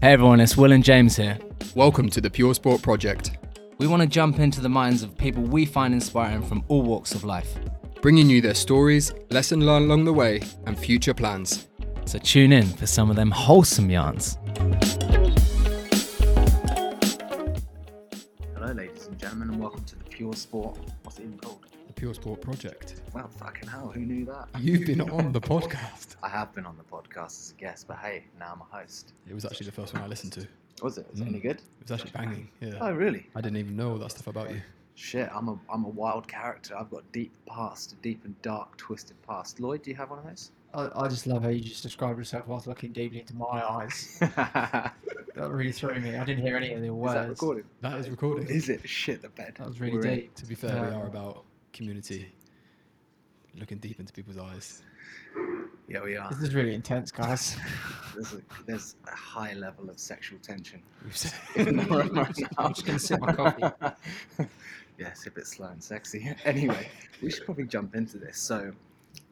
Hey everyone, it's Will and James here. Welcome to the Pure Sport Project, We want to jump into the minds of people we find inspiring from all walks of life. bringing you their stories, lesson learned along the way, and future plans. So tune in for some of them wholesome yarns. Hello, ladies and gentlemen, and welcome to the Pure Sport. What's it even called? The Pure Sport Project. Well, fucking hell, who knew that? You've been on the podcast. I have been on the podcast as a guest, but hey, now I'm a host. It was actually the first one I listened to. Was it? Was it Mm. any good? It was actually banging. Yeah. Oh, really? I didn't even know all that stuff about you. Shit, I'm a I'm a wild character. I've got deep past, a deep and dark, twisted past. Lloyd, do you have one of those? I, I just love how you just described yourself whilst looking deeply into my eyes. That really threw me. I didn't hear any of the words. Is that recorded? That is recording. Is it? Shit, the bed. That was really We're in. deep. To be fair, we are about community, looking deep into people's eyes. Yeah, we are. This is really intense, guys. There's a, there's a high level of sexual tension. We've said in the room right now. I'm just gonna sip my coffee. yeah, sip it slow and sexy. Anyway, we should probably jump into this. So,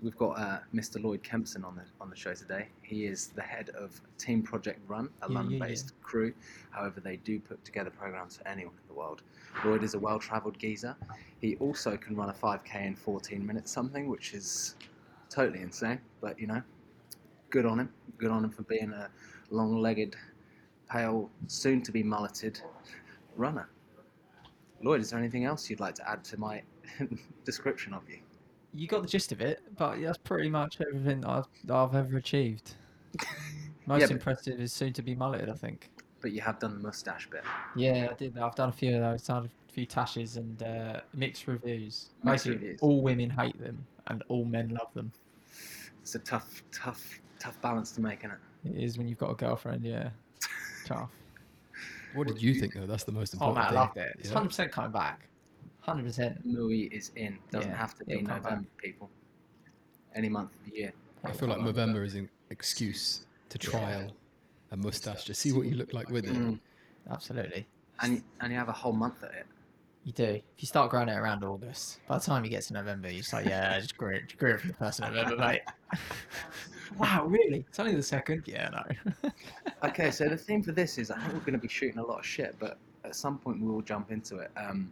we've got uh, Mr. Lloyd Kempson on the on the show today. He is the head of Team Project Run, a Yeah, yeah, London-based crew. However, they do put together programs for anyone in the world. Lloyd is a well-travelled geezer. He also can run a 5k in 14 minutes, something which is totally insane. But you know, good on him. Good on him for being a long-legged, pale, soon-to-be mulleted runner. Lloyd, is there anything else you'd like to add to my description of you? You got the gist of it, but that's pretty much everything I've, I've ever achieved. Most but- impressive is soon to be mulleted, I think. But you have done the mustache bit. Yeah, I did. I've done a few of those. I've Done a few tashes and uh, mixed reviews. Mixed Basically, reviews. all women hate them and all men love them. It's a tough, tough, tough balance to make, isn't it? It is when you've got a girlfriend. Yeah, tough. What did you think, though? That's the most important. Oh important man, I thing. loved it. It's Yeah. hundred percent coming back. Hundred percent. Mui is in. Doesn't Yeah, have to be it'll. November, people. Any month of the year. I feel like November is an excuse to trial a mustache to see what you look like with it. Mm. Absolutely. And, you- and you have a whole month at it. You do. If you start growing it around August, by the time you get to November, you're just like, yeah, just grew it, grew it from the first November, mate. wow, really? It's only the second? Yeah, no. Okay, so the theme for this is I think we're going to be shooting a lot of shit, but at some point we will jump into it. Um,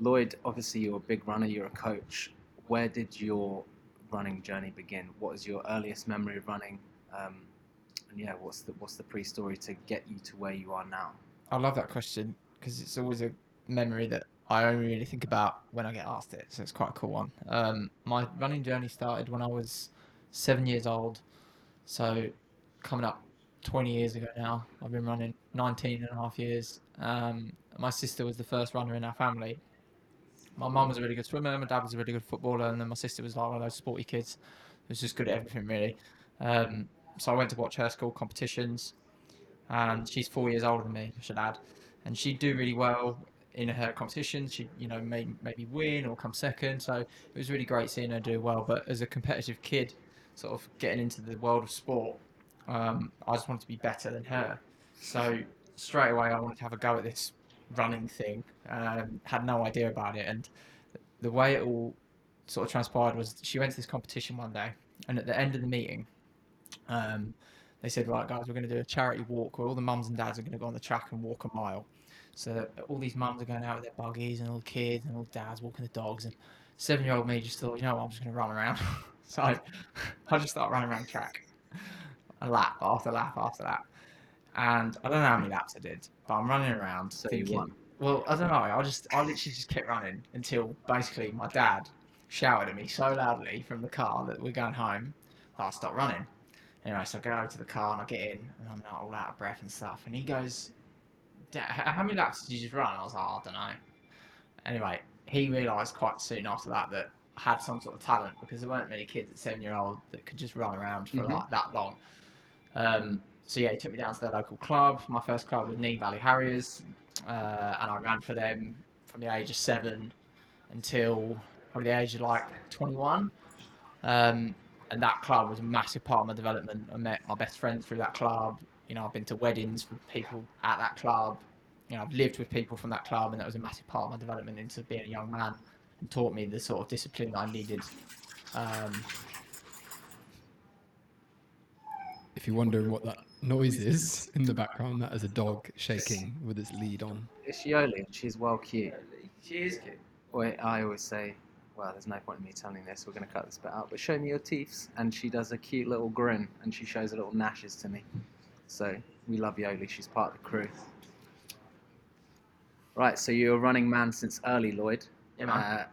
Lloyd, obviously you're a big runner, you're a coach. Where did your running journey begin? What is your earliest memory of running? Um, and yeah, what's the what's the pre-story to get you to where you are now? I love that question because it's always a memory that I only really think about when I get asked it. So it's quite a cool one. Um, my running journey started when I was seven years old. So coming up 20 years ago now, I've been running 19 and a half years. Um, my sister was the first runner in our family. My mum was a really good swimmer, my dad was a really good footballer, and then my sister was like one of those sporty kids who was just good at everything, really. Um, so I went to watch her school competitions, and she's four years older than me, I should add. And she'd do really well in her competitions. She'd, you know, may, maybe win or come second. So it was really great seeing her do well. But as a competitive kid, sort of getting into the world of sport, um, I just wanted to be better than her. So straight away, I wanted to have a go at this running thing. Um, had no idea about it, and the way it all sort of transpired was she went to this competition one day, and at the end of the meeting, um, they said, "Right, guys, we're going to do a charity walk where all the mums and dads are going to go on the track and walk a mile." So all these mums are going out with their buggies, and all the kids and all the dads walking the dogs, and seven-year-old me just thought, you know what, I'm just going to run around. so I, I just started running around the track, a lap after lap after lap. And I don't know how many laps I did, but I'm running around So you thinking, won. Well, I don't know. I just, I literally just kept running until basically my dad shouted at me so loudly from the car that we're going home that I stopped running. Anyway, so I go over to the car and I get in and I'm not all out of breath and stuff. And he goes, "Dad, "How many laps did you just run?" I was like, "I don't know." Anyway, he realised quite soon after that that I had some sort of talent because there weren't many kids at seven year old that could just run around for Mhm. like that long. Um, so yeah, he took me down to their local club. My first club was Nene Valley Harriers, uh, and I ran for them from the age of seven until probably the age of like 21. Um, and that club was a massive part of my development. I met my best friends through that club. You know, I've been to weddings with people at that club. You know, I've lived with people from that club, and that was a massive part of my development into being a young man, and taught me the sort of discipline that I needed. Um, If if you're wondering what that noise is in the background, that is a dog shaking with its lead on. It's Yoli, and she's well cute. She is cute. Wait, I always say, well, there's no point in me telling this. We're going to cut this bit out. But show me your teeth, and she does a cute little grin, and she shows her little gnashes to me. So we love Yoli. She's part of the crew. Right. So you're a running man since early, Lloyd. Yeah, man. Uh,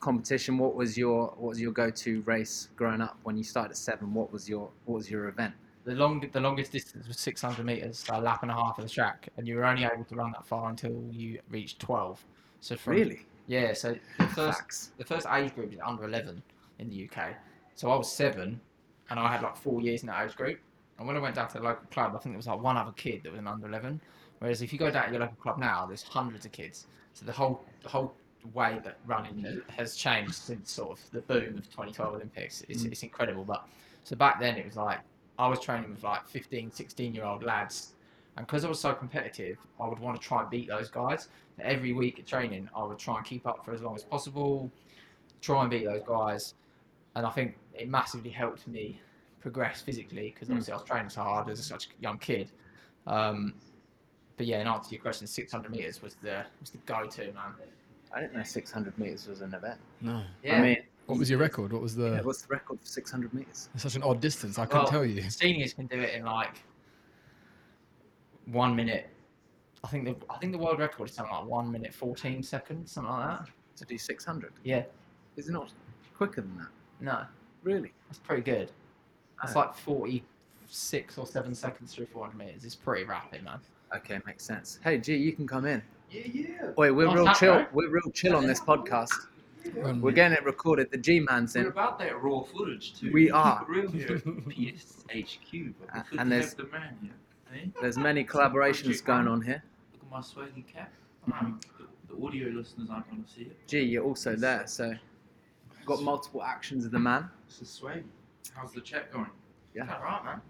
competition. What was your What was your go-to race growing up? When you started at seven, what was your What was your event? The long, the longest distance was 600 meters, so a lap and a half of the track, and you were only able to run that far until you reached 12. So from Really? yeah, so the first Facts. the first age group is under 11 in the UK. So I was seven, and I had like four years in that age group. And when I went down to the local club, I think there was like one other kid that was an under 11. Whereas if you go down to your local club now, there's hundreds of kids. So the whole the whole way that running has changed since sort of the boom of 2012 Olympics. It's, mm. it's incredible. But so back then it was like I was training with like 15, 16 year old lads. And because I was so competitive, I would want to try and beat those guys. So every week at training, I would try and keep up for as long as possible, try and beat those guys. And I think it massively helped me progress physically because obviously I was training so hard as such a young kid. Um, but yeah, in answer to your question, 600 meters was the was the go-to man. I didn't know 600 meters was an event. No. I mean, What was your record? What was the? yeah, what's the record for 600 meters? It's such an odd distance. I couldn't Well, tell you. Seniors can do it in like one minute. I think the I think the world record is something like one minute 14 seconds, something like that. To do 600? Yeah, Is it not quicker than that? no, Really? that's pretty good. That's Oh. like 46 or 7 seconds through 400 meters. It's pretty rapid, man. Okay, makes sense. Hey, G, you can come in. Yeah, yeah. Wait, we're Nice real hat, chill. bro. We're real chill on this podcast. We're getting it recorded. The G man's We're in. about that raw footage too. We are. it real here. PS HQ. But Uh, we're and there's- have the man here. Eh? There's many collaborations going on here. Look at my swaggy cap. Um, the, the audio listeners aren't going to see it. G, you're also there, so got multiple actions of the man. This is swaggy. How's the chat going? Yeah. Alright, man.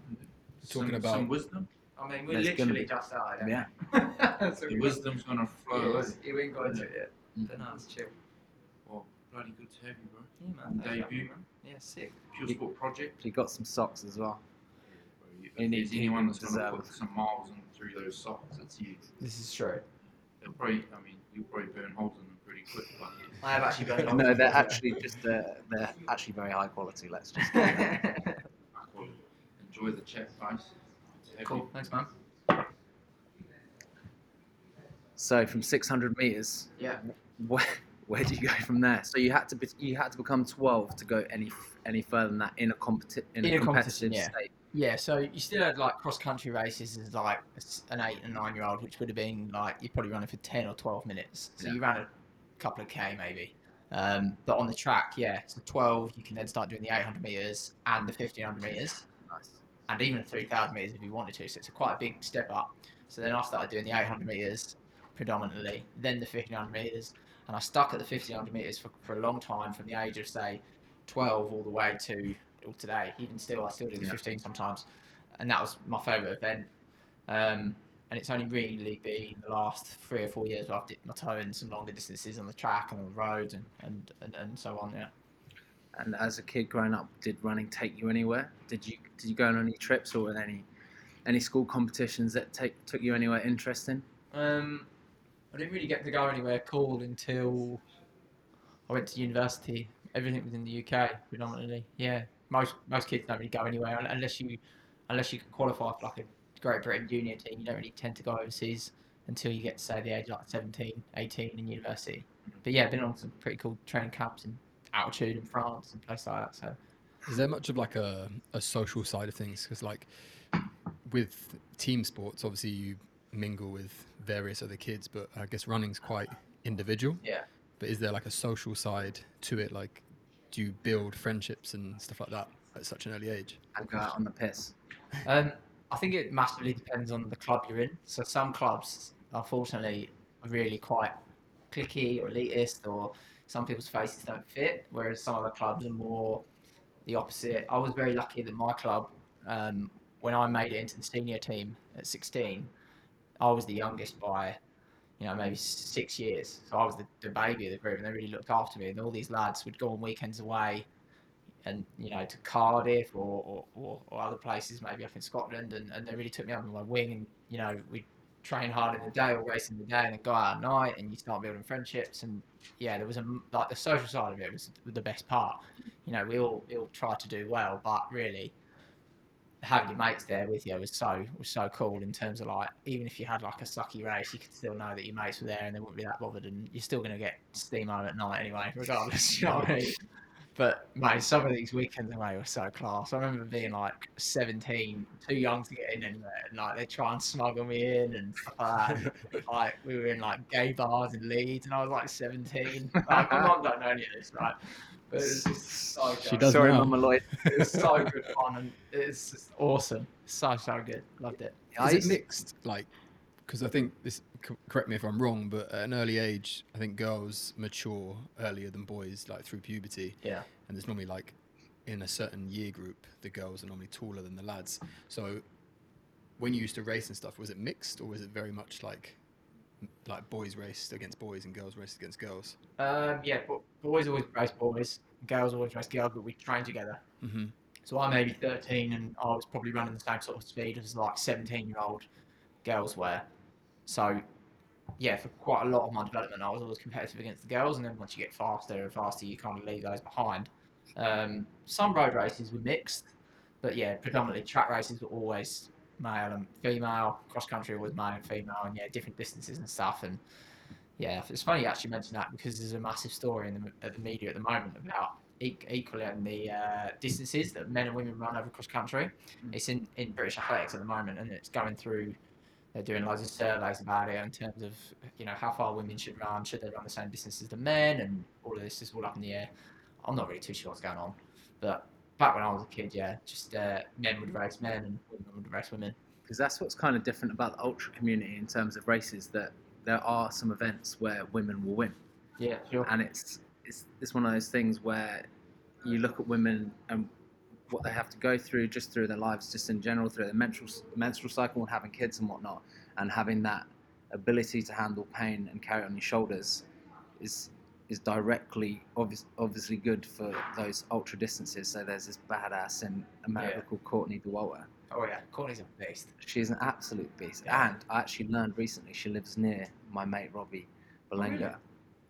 Talking some, about- some wisdom. I mean, we're There's gonna literally be- just started. Yeah. Yeah. so The wisdom's going to flow. Yeah, eh? you ain't got into it yet. Mm. But no, it's chill. Well, bloody good to have you, bro. Yeah, man. thanks Debut. me, man. Yeah, sick. Pure You- Sport Project. You got some socks as well. If You need- there's you anyone that's going to deserve put some miles in through those socks, it's you. This is true. They'll probably, I mean, you'll probably burn holes in them pretty quick, but I have actually been. No, they're actually just uh, they're actually very high quality. Let's just. I call it. Enjoy the chat, guys. Good to have cool. you. Thanks, man. So from 600 meters, Yeah. where where do you go from there? So you had to be, you had to become 12 to go any any further than that in a competi- in, In a a competition, competitive yeah. state. Yeah, so you still had like cross country races as like an eight and nine year old, which would have been like you're probably running for ten or twelve minutes. So Yeah. you ran a couple of k maybe. Um, but on the track, yeah, so twelve, you can then start doing the eight hundred meters and the fifteen hundred meters, Nice. and even three thousand meters if you wanted to. So it's a quite a big step up. So then I started doing the eight hundred meters predominantly, then the fifteen hundred meters, and I stuck at the fifteen hundred meters for, for a long time from the age of say twelve all the way to all today. Even still, I still do the Yeah. 15 sometimes, and that was my favourite event. Um, and it's only really been the last three or four years where I've dipped my toe in some longer distances on the track and on the road and, and, and, and so on. Yeah. And as a kid growing up, did running take you anywhere? Did you did you go on any trips or any any school competitions that take took you anywhere interesting? Um, I didn't really get to go anywhere cool until I went to university. Everything was in the UK predominantly. Yeah, most most kids don't really go anywhere unless you unless you can qualify for like a Great Britain junior team. You don't really tend to go overseas until you get to say the age of like 17, 18 in university. But yeah, been on some pretty cool training camps in altitude in France and places like that. So Is there much of like a, a social side of things? Because like with team sports, obviously you mingle with various other kids, but I guess running's quite individual. Yeah. But is there like a social side to it? Like, do you build friendships and stuff like that at such an early age? And go out on the piss. Um, I think it massively depends on the club you're in. So some clubs, unfortunately, are really quite clicky or elitist, or some people's faces don't fit. Whereas some other clubs are more the opposite. I was very lucky that my club, um, when I made it into the senior team at 16, I was the youngest by, you know, maybe six years. So I was the, the baby of the group, and they really looked after me. And all these lads would go on weekends away and you know to Cardiff or, or, or, or other places, maybe up in Scotland, and, and they really took me under my wing. And you know we train hard in the day or race in the day, and then go out at night, and you start building friendships. And yeah, there was a like the social side of it was the best part. You know, we all we all tried to do well, but really having your mates there with you was so was so cool in terms of like even if you had like a sucky race, you could still know that your mates were there and they wouldn't be that bothered, and you're still gonna get steam home at night anyway, regardless. you know what I mean? But mate, some of these weekends away were so class. I remember being like 17, too young to get in anywhere, and like they try and smuggle me in and stuff like that. like we were in like gay bars in Leeds, and I was like 17. Like, my mum don't know any of this, right? But it was just so She good. does Sorry, now. Mama Lloyd. It was so good fun, and it's just awesome. So so good. Loved it. I Is it mixed? Like, because I think this. Correct me if I'm wrong, but at an early age, I think girls mature earlier than boys, like through puberty. Yeah. And there's normally like, in a certain year group, the girls are normally taller than the lads. So, when you used to race and stuff, was it mixed or was it very much like, like boys raced against boys and girls raced against girls? Um, yeah, but boys always race boys, girls always race girls, but we train together. Mm-hmm. So I'm maybe 13 and I was probably running the same sort of speed as like 17 year old girls were. So yeah, for quite a lot of my development, I was always competitive against the girls, and then once you get faster and faster, you kind of leave those behind. Um, some road races were mixed, but yeah, predominantly track races were always male and female. Cross country was male and female, and yeah, different distances and stuff. And yeah, it's funny you actually mention that because there's a massive story in the, at the media at the moment about e- equaling the uh, distances that men and women run over cross country. It's in, in British athletics at the moment, and it's going through. They're doing loads of surveys about it in terms of you know how far women should run, should they run the same distance as the men, and all of this is all up in the air. I'm not really too sure what's going on, but back when I was a kid, yeah, just uh, men would race men and women would race women. because that's what's kind of different about the ultra community in terms of races that there are some events where women will win Yeah, sure. and it's it's it's one of those things where you look at women and what they have to go through just through their lives just in general through their menstrual menstrual cycle and having kids and whatnot and having that ability to handle pain and carry it on your shoulders is is directly obvious, obviously good for those ultra distances so there's this badass in America Yeah. called Courtney Dauwalter Oh yeah, Courtney's a beast. She's an absolute beast. Yeah. And I actually learned recently she lives near my mate Robbie oh, Belenga. really?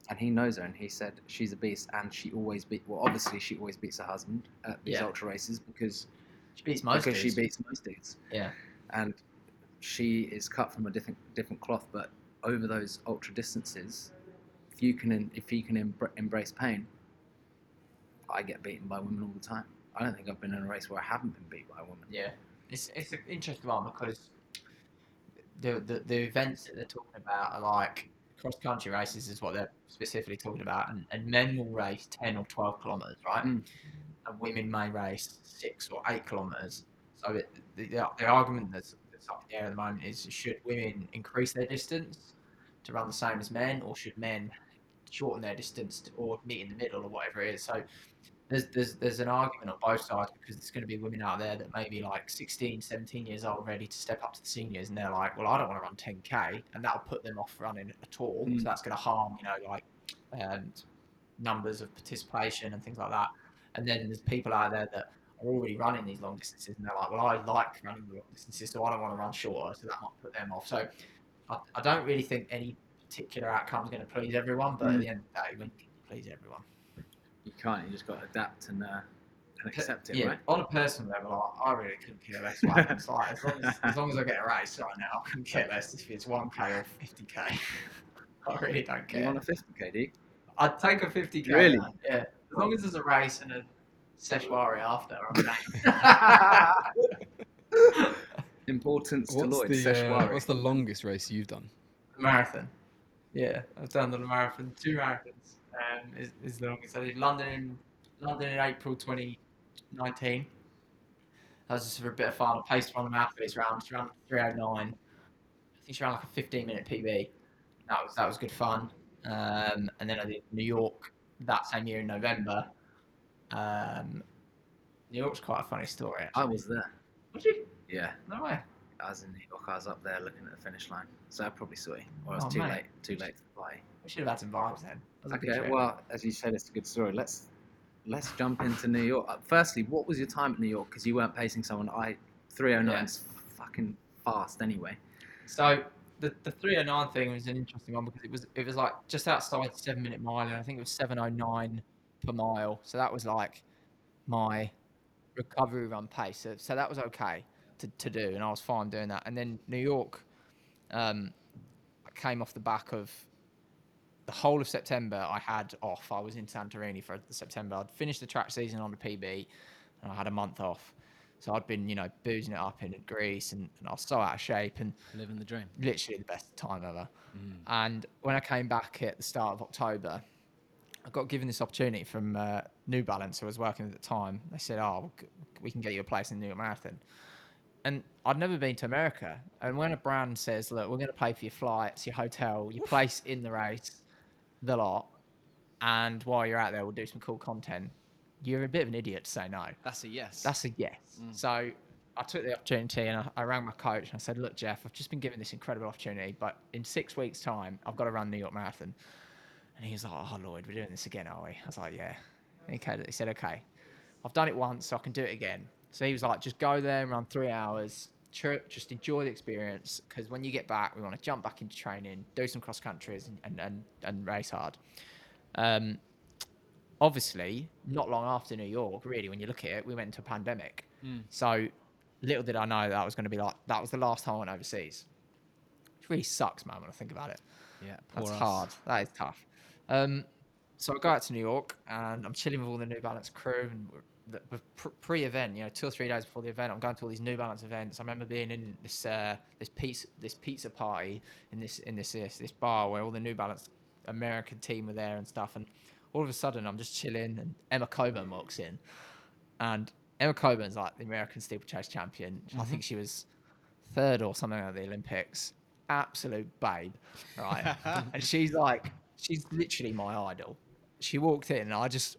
And he knows her and he said she's a beast and she always beat well obviously she always beats her husband at these Yeah. ultra races because She beats most because she beats most dudes. Yeah. And she is cut from a different different cloth but over those ultra distances if you can if you can embrace pain I get beaten by women all the time. I don't think I've been in a race where I haven't been beat by a woman. Yeah, it's it's an interesting one because the, the the events that they're talking about are like cross country races is what they're specifically talking about, and, and men will race ten or twelve kilometers, right? Mm. And women may race six or eight kilometers. So it, the, the the argument that's, that's up in the air at the moment is should women increase their distance to run the same as men, or should men shorten their distance to, or meet in the middle or whatever it is? So there's, there's there's an argument on both sides because there's going to be women out there that may be like 16, 17 years old, ready to step up to the seniors, and they're like, well, I don't want to run 10k, and that'll put them off running at all. Mm. So that's going to harm, you know, like um, numbers of participation and things like that. And then there's people out there that are already running these long distances, and they're like, well, I like running the long distances, so I don't want to run shorter, so that might put them off. So I, I don't really think any particular outcome is going to please everyone, but at Mm. the end of the day, when can you please everyone? You can't, you just got to adapt and, uh, and accept it, yeah, right? on a personal level, I, I really couldn't care less what happens. Like, as, long as, as long as I get a race right now, I couldn't care less if it's 1k or 50k. I really don't You care. want a 50k, do you? I'd take a 50k. Really? man, Yeah. As long as there's a race and a Seshwari after, I'm game. Importance to What's Lloyd, the uh, Seshwari. what's the longest race you've done? marathon. Yeah, I've done the marathon, two marathons. Um, is, is the longest. I did London in London in April 2019. That was just for a bit of fun. I paced one of the athletes round. She ran 309. I think she ran like a 15 minute PB. That was that was good fun. Um, and then I did New York that same year in November. Um, New York's quite a funny story. I was there. Was you? Yeah, No way. I was in New York. I was up there looking at the finish line, so I probably saw you. Or I was Oh, too mate. late, too late to fly. We should have had some vibes then. That was a good Okay, well, as you said, it's a good story. Let's let's jump into New York. Uh, Firstly, what was your time at New York? Because you weren't pacing someone. I 309 is fucking fast anyway. So the the 309 thing was an interesting one because it was it was like just outside the seven minute mile, and I think it was 709 per mile. So that was like my recovery run pace. So, so that was okay to, to do, and I was fine doing that. And then New York, um, I came off the back of the whole of September. I had off. I was in Santorini for September. I'd finished the track season on the PB, and I had a month off. So I'd been, you know, boozing it up in Greece, and, and I was so out of shape, and Living the dream. literally the best time ever. And when I came back at the start of October, I got given this opportunity from uh, New Balance, who I was working with at the time. They said, "Oh, we can get you a place in the New York Marathon." And I'd never been to America. And when a brand says, "Look, we're going to pay for your flights, your hotel, your place in the race, the lot, and while you're out there, we'll do some cool content," you're a bit of an idiot to say no. That's a yes. That's a yes. Mm. So I took the opportunity and I, I rang my coach and I said, Look, Jeff, I've just been given this incredible opportunity, but in six weeks' time, I've got to run New York Marathon. And he was like, Oh, Lloyd, we're doing this again, are we? I was like, Yeah. Came- he said, Okay, I've done it once, so I can do it again. So he was like, Just go there and run three hours, chir- just enjoy the experience, because when you get back, we want to jump back into training, do some cross countries, and, and, and, and race hard. Um, obviously, not long after New York, really, when you look at it, we went into a pandemic. So little did I know that was going to be like that was the last time I went overseas. Which really sucks, man, when I think about it. yeah. That's us. hard. That is tough. Um, so I go out to New York and I'm chilling with all the New Balance crew and we're- the, pre-event, you know, two or three days before the event, I'm going to all these New Balance events. I remember being in this uh, this pizza this pizza party in this in this, this this bar where all the New Balance American team were there and stuff. And all of a sudden, I'm just chilling and Emma Coburn walks in, and Emma Coburn's like the American steeplechase champion. I think she was third or something at the Olympics. Absolute babe, right? and she's like, she's literally my idol. She walked in, and I just,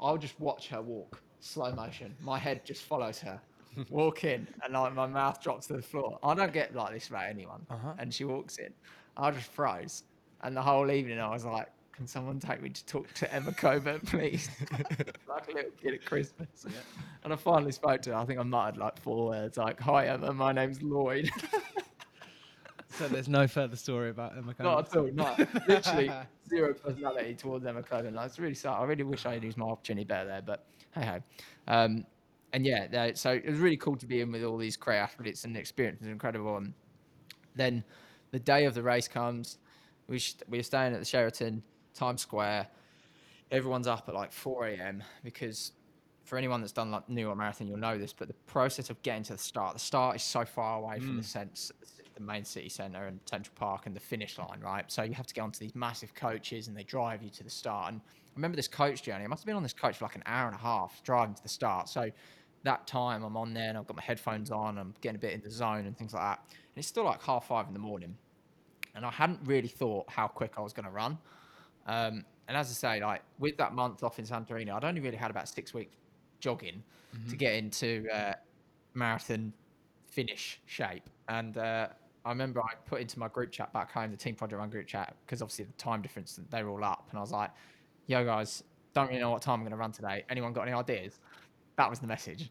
I'll just watch her walk, slow motion. My head just follows her. Walk in, and like my mouth drops to the floor. I don't get like this about anyone. Uh-huh. And she walks in, I just froze, and the whole evening I was like, "Can someone take me to talk to Emma Coburn, please?" like a little kid at Christmas. And I finally spoke to her. I think I muttered like four words, like, "Hi Emma, my name's Lloyd." So there's no further story about Emma Coburn. Not at all. No, literally zero personality towards Emma. Like, it's really sad. I really wish I had used my opportunity better there, but hey ho. Um, and yeah, so it was really cool to be in with all these great athletes, and the experience was incredible. And then the day of the race comes. We sh- we were staying at the Sheraton Times Square. Everyone's up at like 4 a.m. because for anyone that's done like New York Marathon, you'll know this. But the process of getting to the start, the start is so far away from the sense, the main city centre and Central Park and the finish line, right? So you have to get onto these massive coaches and they drive you to the start. And I remember this coach journey. I must have been on this coach for like an hour and a half driving to the start. So that time I'm on there and I've got my headphones on. I'm getting a bit in the zone and things like that. And it's still like half five in the morning and I hadn't really thought how quick I was going to run. Um, and as I say, like with that month off in Santorini, I'd only really had about six weeks jogging to get into uh, marathon finish shape. And uh, I remember I put into my group chat back home, the Team Project Run group chat, because obviously the time difference, they were all up. And I was like, yo, guys, don't really know what time I'm going to run today. Anyone got any ideas? That was the message.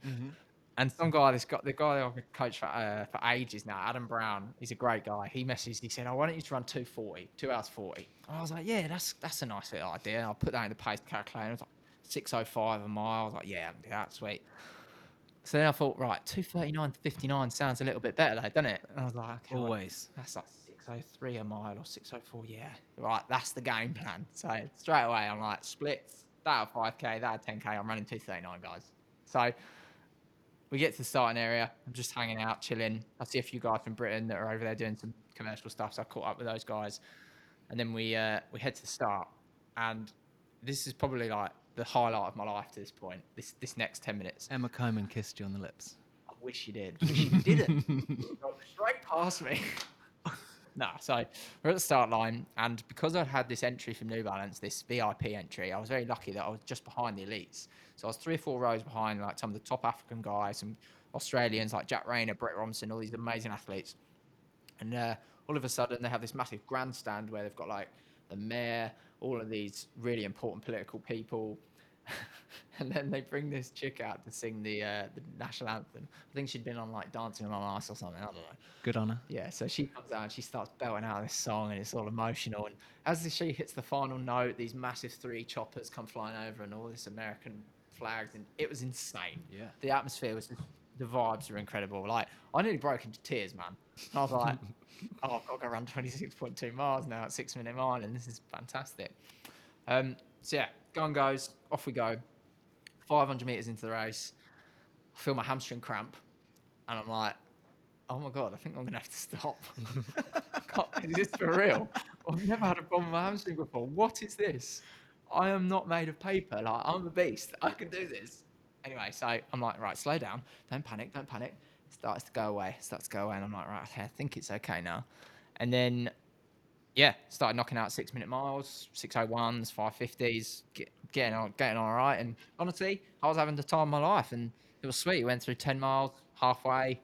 And some guy, this guy, the guy I've coached for, uh, for ages now, Adam Brown, he's a great guy. He messaged, he said, "Oh, why don't you just run 240, two hours 40?" I was like, "Yeah, that's that's a nice little idea." I'll put that in the pace calculator. It was like 605 a mile. I was like, "Yeah, I can sweet." So then I thought, right, 239 59 sounds a little bit better, though, doesn't it? And I was like, okay, well, Always. that's like 603 a mile or 604. Yeah, right, that's the game plan. So straight away, I'm like, splits, that at 5k, that at 10k, I'm running 239, guys. So we get to the starting area. I'm just hanging out, chilling. I see a few guys from Britain that are over there doing some commercial stuff. So I caught up with those guys, and then we uh, we head to the start. And this is probably like the highlight of my life to this point. This this next ten minutes. Emma Coburn kissed you on the lips. I wish you did. Wish you didn't. Straight past me. nah, so we're at the start line, and because I'd had this entry from New Balance, this VIP entry, I was very lucky that I was just behind the elites. So I was three or four rows behind like some of the top African guys, some Australians like Jack Rayner, Brett Robinson, all these amazing athletes. And uh, all of a sudden, they have this massive grandstand where they've got like the mayor, all of these really important political people, and then they bring this chick out to sing the uh, the national anthem. I think she'd been on like Dancing on Ice or something. I don't know. Good on her. Yeah, so she comes out and she starts belting out this song and it's all emotional. And as she hits the final note, these massive three choppers come flying over and all this American flags and it was insane. Yeah. The atmosphere was the vibes were incredible. Like I nearly broke into tears, man. And I was like, oh, I've got to run 26.2 miles now at six minute mile and this is fantastic. Um, so yeah, gun goes, off we go. 500 meters into the race, I feel my hamstring cramp, and I'm like, oh my god, I think I'm gonna have to stop. Is this for real? I've never had a problem with my hamstring before. What is this? I am not made of paper. Like I'm a beast. I can do this. Anyway, so I'm like, right, slow down. Don't panic. Don't panic. Starts to go away. Starts to go away, and I'm like, right, okay, I think it's okay now. And then yeah, started knocking out six minute miles, 601s, 550s, get, getting on, getting all right. And honestly, I was having the time of my life and it was sweet. Went through 10 miles, halfway,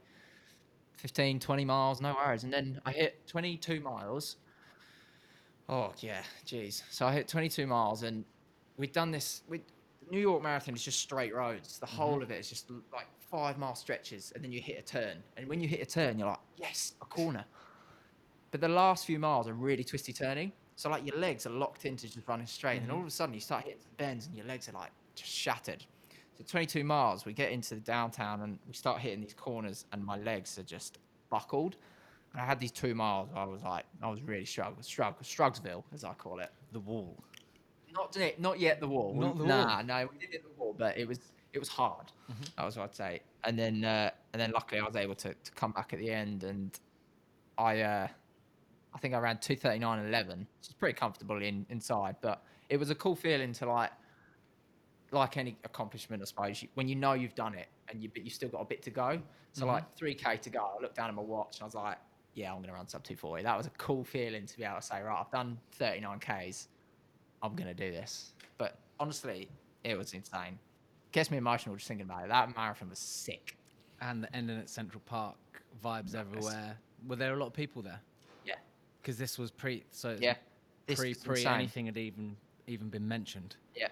15, 20 miles, no worries. And then I hit 22 miles. Oh, yeah, geez. So I hit 22 miles and we'd done this. We, New York Marathon is just straight roads. The mm-hmm. whole of it is just like five mile stretches and then you hit a turn. And when you hit a turn, you're like, yes, a corner. But the last few miles are really twisty turning. So like your legs are locked into just running straight, and mm-hmm. all of a sudden you start hitting some bends, and your legs are like just shattered. So 22 miles, we get into the downtown, and we start hitting these corners, and my legs are just buckled. And I had these two miles. I was like, I was really struggling, struggle, Strugsville, as I call it. The wall. Not yet, not yet the wall. Not the nah, wall. no, we did hit the wall, but it was it was hard. That was what I'd say. And then uh, and then luckily I was able to, to come back at the end, and I uh, I think I ran two thirty nine eleven, which is pretty comfortable in inside. But it was a cool feeling to like like any accomplishment, I suppose. You, when you know you've done it, and you but you still got a bit to go. So like three k to go. I looked down at my watch and I was like, yeah, I'm gonna run sub two forty. That was a cool feeling to be able to say, right, I've done thirty nine k's. I'm gonna do this. But honestly, it was insane. Gets me emotional just thinking about it. That marathon was sick. And the ending at Central Park, vibes everywhere. Were there a lot of people there? Yeah. Because this was pre, so it's Yeah. This pre was pre insane. anything had even even been mentioned. Yeah.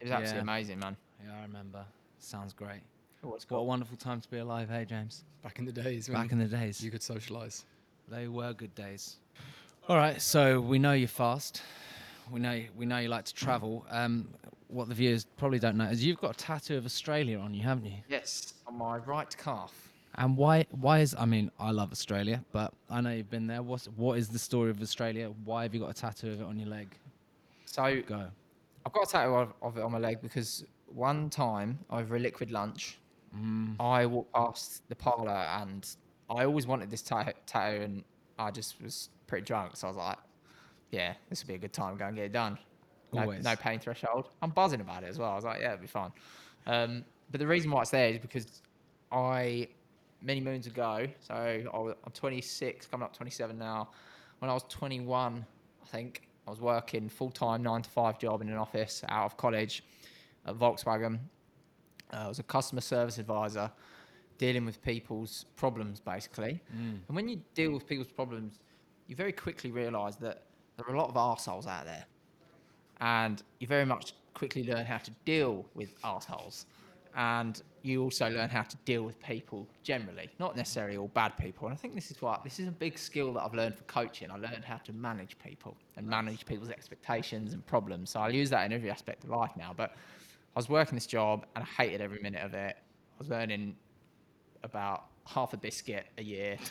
It was absolutely Yeah. amazing, man. Yeah, I remember. Sounds great. It was What a wonderful time to be alive, hey James. Back in the days Back in the days. you could socialise. They were good days. All right, so we know you're fast. We know we know you like to travel. Um, what the viewers probably don't know is you've got a tattoo of Australia on you, haven't you? Yes, on my right calf. And why why is I mean I love Australia, but I know you've been there. What's what is the story of Australia? Why have you got a tattoo of it on your leg? So Go. I've got a tattoo of, of it on my leg because one time over a liquid lunch, Mm. I walked past the parlour and I always wanted this ta- tattoo and I just was pretty drunk. So I was like, yeah, this would be a good time. Go and get it done. No, Always. no pain threshold. I'm buzzing about it as well. I was like, yeah, it'll be fine. Um, but the reason why it's there is because I, many moons ago, so I was, I'm 26, coming up 27 now. When I was 21, I think I was working full time, nine to five job in an office out of college at Volkswagen. Uh, I was a customer service advisor dealing with people's problems basically. And when you deal with people's problems, you very quickly realise that there are a lot of arseholes out there. And you very much quickly learn how to deal with arseholes. And you also learn how to deal with people generally, not necessarily all bad people. And I think this is what this is a big skill that I've learned for coaching. I learned how to manage people and manage people's expectations and problems. So I use that in every aspect of life now. But I was working this job and I hated every minute of it. I was earning about half a biscuit a year.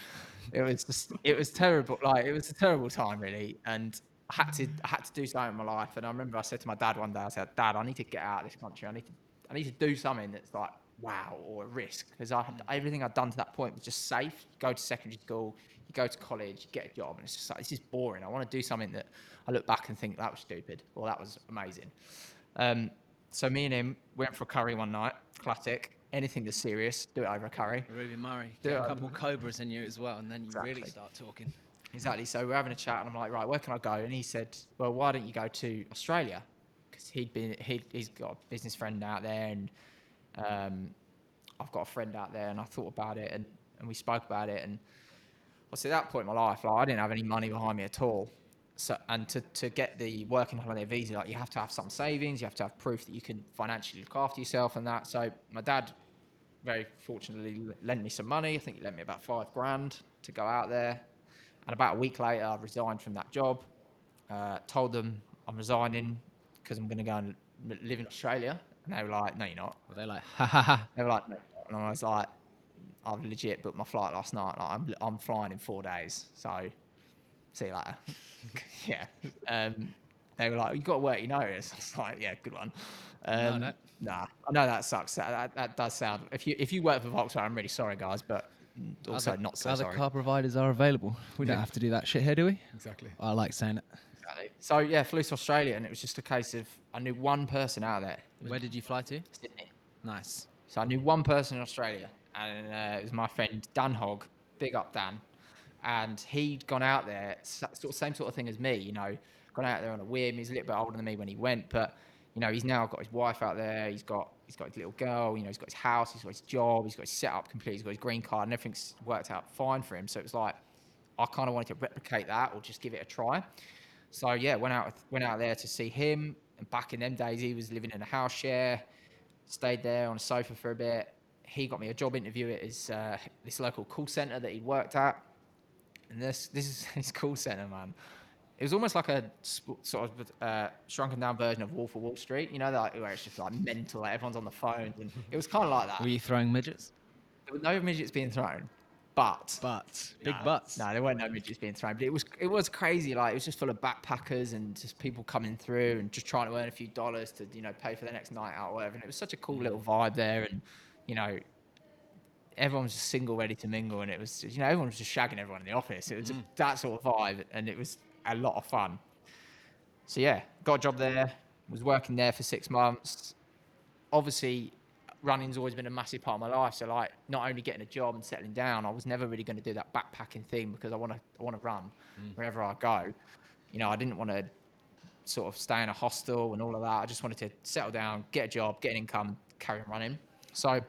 It was just, it was terrible. Like it was a terrible time really, and I had to I had to do something in my life. And I remember I said to my dad one day, I said, Dad, I need to get out of this country. I need to I need to do something that's like wow or a risk because I had, everything I'd done to that point was just safe. You go to secondary school, you go to college, you get a job, and it's just like this is boring. I want to do something that I look back and think that was stupid or that was amazing. Um, so me and him went for a curry one night. Classic. Anything that's serious, do it over a curry. Ruby Murray. Do Get a couple cobras in you as well, and then you really start talking. Exactly. So we're having a chat, and I'm like, right, where can I go? And he said, well, why don't you go to Australia? Because he'd been, he he's got a business friend out there, and um, I've got a friend out there, and I thought about it, and, and we spoke about it, and obviously at that point in my life, like I didn't have any money behind me at all, so and to, to get the working holiday visa, like you have to have some savings, you have to have proof that you can financially look after yourself and that. So my dad, very fortunately, lent me some money. I think he lent me about five grand to go out there. And about a week later, I resigned from that job. Uh, told them I'm resigning because I'm going to go and live in Australia. And they were like, "No, you're not." They were they like, ha ha ha? They were like, "No." And I was like, "I've legit booked my flight last night. Like, I'm I'm flying in four days, so see you later." yeah. Um, they were like, "You got to work your notice." I was like, "Yeah, good one." Um, no. Nah, I know that sucks. That, that, that does sound. If you if you work for Volkswagen, I'm really sorry, guys, but also other, not so other sorry. car providers are available. We don't have to do that shit here, do we? Exactly. I like saying it. Exactly. So yeah, flew to Australia, and it was just a case of I knew one person out there. Where did you fly to? Sydney. Nice. So I knew one person in Australia, and uh, it was my friend Dan Hogg. Big up Dan, and he'd gone out there, sort of same sort of thing as me. You know, gone out there on a whim. He's a little bit older than me when he went, but you know, he's now got his wife out there. He's got he's got his little girl. You know, he's got his house. He's got his job. He's got his setup complete. He's got his green card, and everything's worked out fine for him. So it was like I kind of wanted to replicate that or just give it a try. So yeah, went out went out there to see him. And back in them days, he was living in a house share. Stayed there on a sofa for a bit. He got me a job interview at his uh, this local call center that he worked at. And this this is his call center, man. It was almost like a sort of uh, shrunken down version of Wolf of Wall Street. You know, like where it's just like mental, like everyone's on the phone, and it was kind of like that. Were you throwing midgets? There were no midgets being thrown, but Butts. Big no, butts. No, there weren't no midgets being thrown, but it was it was crazy. Like it was just full of backpackers and just people coming through and just trying to earn a few dollars to you know pay for the next night out or whatever. And it was such a cool little vibe there, and you know. Everyone was just single, ready to mingle, and it was, you know, everyone was just shagging everyone in the office. It was just that sort of vibe, and it was a lot of fun. So yeah, got a job there, was working there for six months. Obviously, running's always been a massive part of my life. So like, not only getting a job and settling down, I was never really going to do that backpacking thing because I want to, I want to run mm. wherever I go. You know, I didn't want to sort of stay in a hostel and all of that. I just wanted to settle down, get a job, get an income, carry on running. So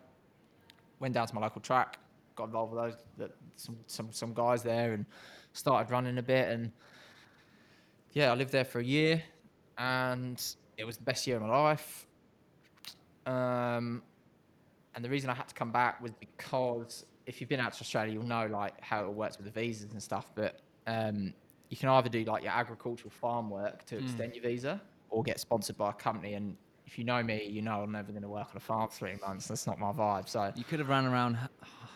went down to my local track, got involved with those some some some guys there, and started running a bit. And yeah, I lived there for a year, and it was the best year of my life. Um, and the reason I had to come back was because if you've been out to Australia, you'll know like how it works with the visas and stuff. But um, you can either do like your agricultural farm work to extend your visa, or get sponsored by a company. And if you know me, you know I'm never going to work on a farm for three months. That's not my vibe. So You could have ran around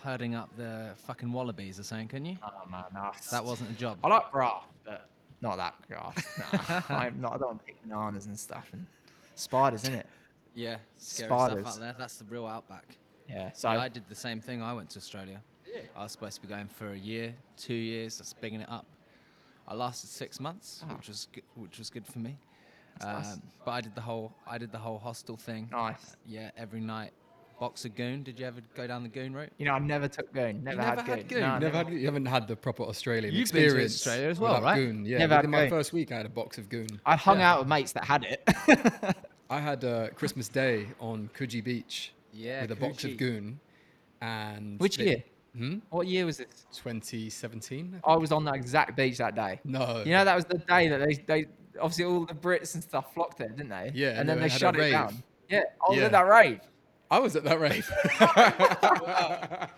herding up the fucking wallabies or something, couldn't you? Oh man, no, That wasn't a job. I like but not that grass. No, I'm not. I don't want to pick bananas and stuff and spiders, in it. Yeah, scary Spiders. stuff out there. That's the real outback. Yeah. So Yeah, I did the same thing. I went to Australia. Yeah. I was supposed to be going for a year, two years. That's bigging it up. I lasted six months, Oh. which was good, which was good for me. That's nice. Um, but I did the whole I did the whole hostel thing. nice. Yeah, every night. Box of goon. Did you ever go down the goon route? You know, I never took goon. Never, never had had goon. goon? No, You Never never. had, you haven't had the proper Australian You've been to experience. Australia as well, without right? Goon. Yeah, Never had within my goon. first week, I had a box of goon. I hung Yeah. out with mates that had it. I had uh, Christmas Day on Coogee Beach Yeah. with a box of goon, and Which they- year? Hmm? What year was this? 2017. I was on that exact beach that day. No. You know, that was the day that they, they obviously all the Brits and stuff flocked there, didn't they? Yeah, And and then they they shut it rave. down. Yeah, I was Yeah. at that rave. I was at that rave.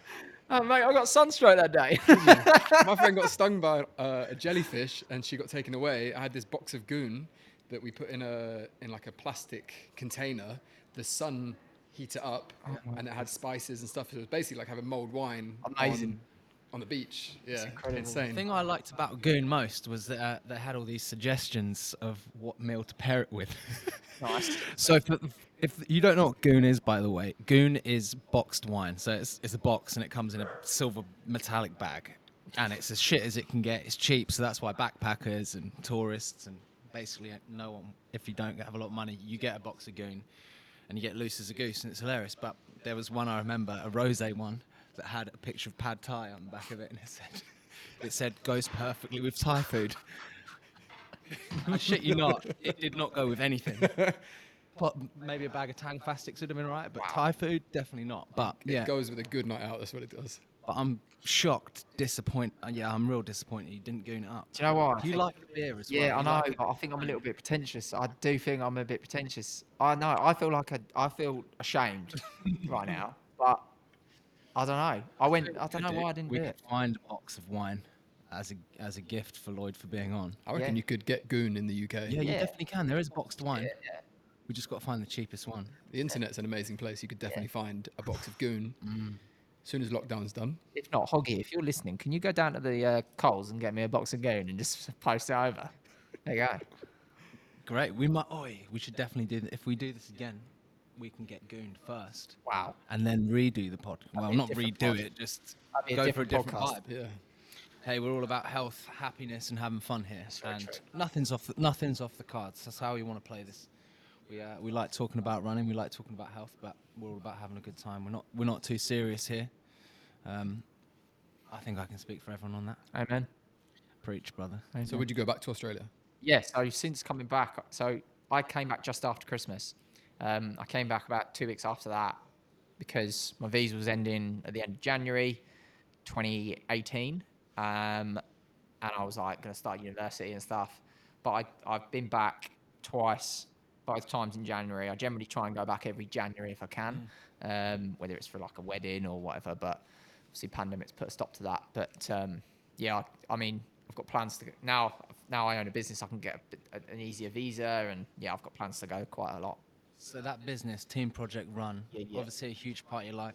Oh, mate, I got sunstroke that day. My friend got stung by uh, a jellyfish, and she got taken away. I had this box of goon that we put in a in like a plastic container. The sun heat it up, and it had spices and stuff. It was basically like having mulled wine. Amazing. On, on the beach. Yeah, incredible. insane. The thing I liked about Goon most was that uh, they had all these suggestions of what meal to pair it with. nice. so if, if you don't know what Goon is, by the way, Goon is boxed wine. So it's, it's a box and it comes in a silver metallic bag. And it's as shit as it can get. It's cheap, so that's why backpackers and tourists and basically no one, if you don't have a lot of money, you get a box of Goon and you get loose as a goose and it's hilarious. But there was one I remember, a rosé one, that had a picture of pad thai on the back of it and it said, it said goes perfectly with Thai food. I shit you not, it did not go with anything. But maybe a bag of Tangfastics would have been right, but Thai food definitely not. But It yeah, goes with a good night out. That's what it does. but I'm shocked, disappointed. Uh, yeah, I'm real disappointed you didn't goon it up. Do you know what? I You think- like the beer as well. Yeah, I you know, like but I think I'm a little bit pretentious. I do think I'm a bit pretentious. I know. I feel like I, I feel ashamed right now, but I don't know. I went. I don't know why I didn't we do could it. find a box of wine as a as a gift for Lloyd for being on. I reckon Yeah. you could get Goon in the UK. Yeah, you Yeah. definitely can. There is boxed wine. Yeah, yeah. We just got to find the cheapest one. The internet's an amazing place. You could definitely find a box of Goon Mm. as soon as lockdown's done. If not, Hoggy, if you're listening, can you go down to the uh, Coles and get me a box of goon and just post it over? There you go. Great. We might. Oh, we should definitely do. th- If we do this again, we can get gooned first Wow. and then redo the pod. Well, be a not redo pod. it. Just That'd a go for a different different podcast. vibe. Yeah. Hey, we're all about health, happiness, and having fun here, very and true. nothing's off. The, nothing's off the cards. That's how we want to play this. We uh, we like talking about running. We like talking about health, but we're all about having a good time. We're not we're not too serious here. Um, I think I can speak for everyone on that. Amen. Preach, brother. So would you go back to Australia? Yeah, so since coming back, so I came back just after Christmas. Um, I came back about two weeks after that because my visa was ending at the end of January 2018. Um, and I was like going to start university and stuff. But I, I've been back twice, both times in January. I generally try and go back every January if I can, um, whether it's for like a wedding or whatever. But obviously, pandemic's put a stop to that. But um, yeah, I, I mean, I've got plans to now. Now I own a business, I can get a- an easier visa, and yeah, I've got plans to go quite a lot. So that business, Team Project Run, Yeah, yeah. obviously a huge part of your life.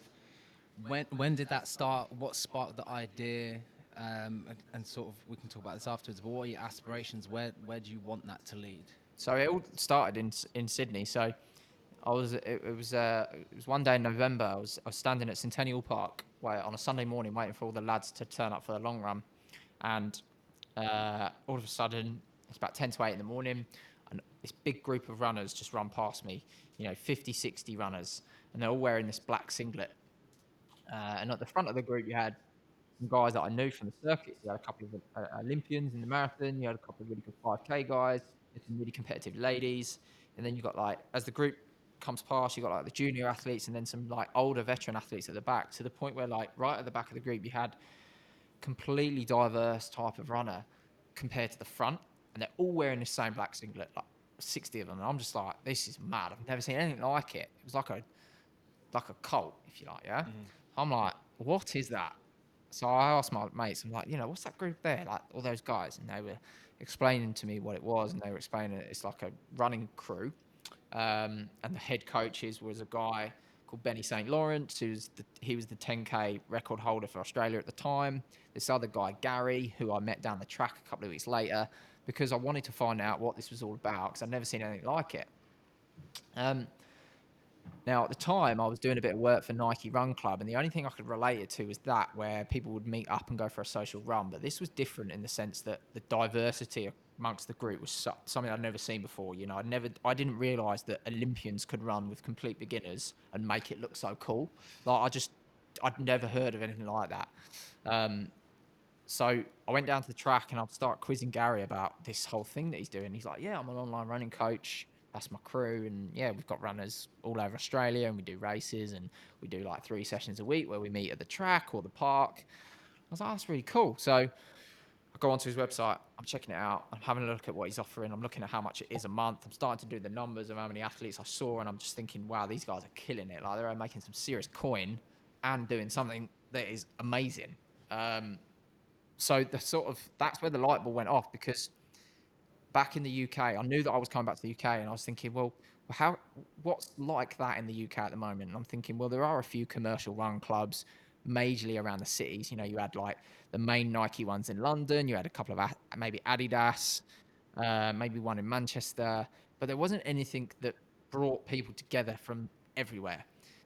When when did that start? What sparked the idea? Um, and, and sort of we can talk about this afterwards. But what are your aspirations? Where where do you want that to lead? So it all started in in Sydney. So I was it, it was uh, it was one day in November. I was I was standing at Centennial Park wait, on a Sunday morning waiting for all the lads to turn up for the long run, and uh, all of a sudden it's about 10 to 8 in the morning and this big group of runners just run past me you know 50 60 runners and they're all wearing this black singlet uh, and at the front of the group you had some guys that I knew from the circuit. You had a couple of uh, Olympians in the marathon. You had a couple of really good 5K guys. Some really competitive ladies. And then you got like, as the group comes past, you got like the junior athletes and then some like older veteran athletes at the back to the point where like right at the back of the group, you had completely diverse type of runner compared to the front. And they're all wearing the same black singlet, like 60 of them. And I'm just like, this is mad. I've never seen anything like it. It was like a, like a cult, if you like, yeah? I'm like, what is that? So I asked my mates, I'm like, you know, what's that group there? Like all those guys, and they were explaining to me what it was, and they were explaining it. It's like a running crew, um, and the head coaches was a guy called Benny St Lawrence, who's the, he was the 10k record holder for Australia at the time. This other guy Gary, who I met down the track a couple of weeks later, because I wanted to find out what this was all about, because I'd never seen anything like it. Um, now, at the time, I was doing a bit of work for Nike Run Club, and the only thing I could relate it to was that where people would meet up and go for a social run. But this was different in the sense that the diversity amongst the group was so- something I'd never seen before. You know, I never, I didn't realise that Olympians could run with complete beginners and make it look so cool. Like I just, I'd never heard of anything like that. Um, so I went down to the track and I'd start quizzing Gary about this whole thing that he's doing. He's like, "Yeah, I'm an online running coach. That's my crew, and yeah, we've got runners all over Australia, and we do races, and we do like three sessions a week where we meet at the track or the park." I was like, "That's really cool." So I go onto his website. I'm checking it out. I'm having a look at what he's offering. I'm looking at how much it is a month. I'm starting to do the numbers of how many athletes I saw, and I'm just thinking, "Wow, these guys are killing it! Like they're making some serious coin and doing something that is amazing." Um, so the sort of that's where the light bulb went off because back in the UK, I knew that I was coming back to the UK, and I was thinking, well, how what's like that in the UK at the moment? And I'm thinking, well, there are a few commercial run clubs, majorly around the cities. You know, you had like the main Nike ones in London, you had a couple of maybe Adidas, uh, maybe one in Manchester, but there wasn't anything that brought people together from everywhere.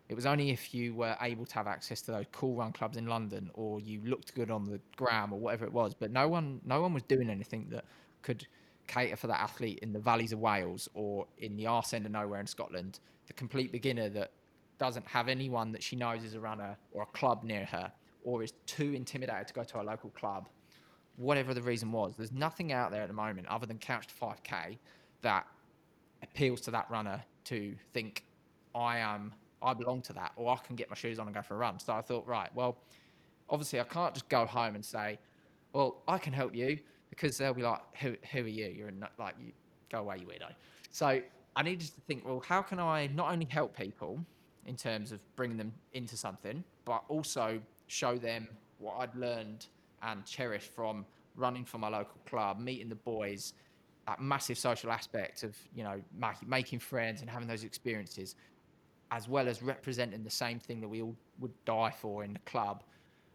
It was only if you were able to have access to those cool run clubs in London, or you looked good on the gram, or whatever it was. But no one, no one was doing anything that could cater for that athlete in the valleys of Wales or in the arse end of nowhere in Scotland. The complete beginner that doesn't have anyone that she knows is a runner or a club near her, or is too intimidated to go to a local club. Whatever the reason was, there's nothing out there at the moment other than Couch to 5K that appeals to that runner to think I am I belong to that or I can get my shoes on and go for a run. So I thought, right, well, obviously I can't just go home and say, well, I can help you because they'll be like, who, who are you? You're not, like, you go away, you weirdo. So I needed to think, well, how can I not only help people in terms of bringing them into something, but also show them what I'd learned and cherished from running for my local club, meeting the boys, that massive social aspect of you know making friends and having those experiences, as well as representing the same thing that we all would die for in the club,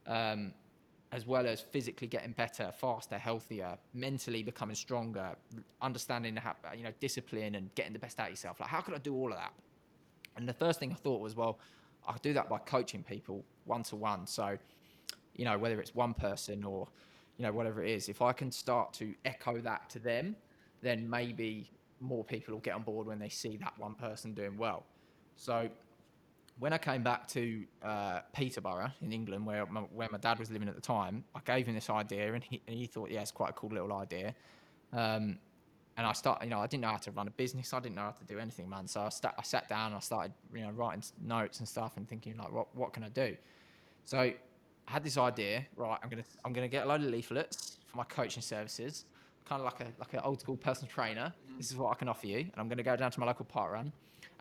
um, as well as physically getting better, faster, healthier, mentally becoming stronger, understanding how, you know discipline and getting the best out of yourself. Like how could I do all of that? And the first thing I thought was, well, I do that by coaching people one to one. So, you know, whether it's one person or, you know, whatever it is, if I can start to echo that to them, then maybe more people will get on board when they see that one person doing well. So, when I came back to uh, Peterborough in England, where my, where my dad was living at the time, I gave him this idea, and he, and he thought, yeah, it's quite a cool little idea. Um, and I started, you know, I didn't know how to run a business. I didn't know how to do anything, man. So I, sta I sat down and I started, you know, writing notes and stuff and thinking like, what, what can I do? So I had this idea, right? I'm gonna, I'm gonna get a load of leaflets for my coaching services, kind of like a, like an old school personal trainer. This is what I can offer you, and I'm gonna go down to my local parkrun,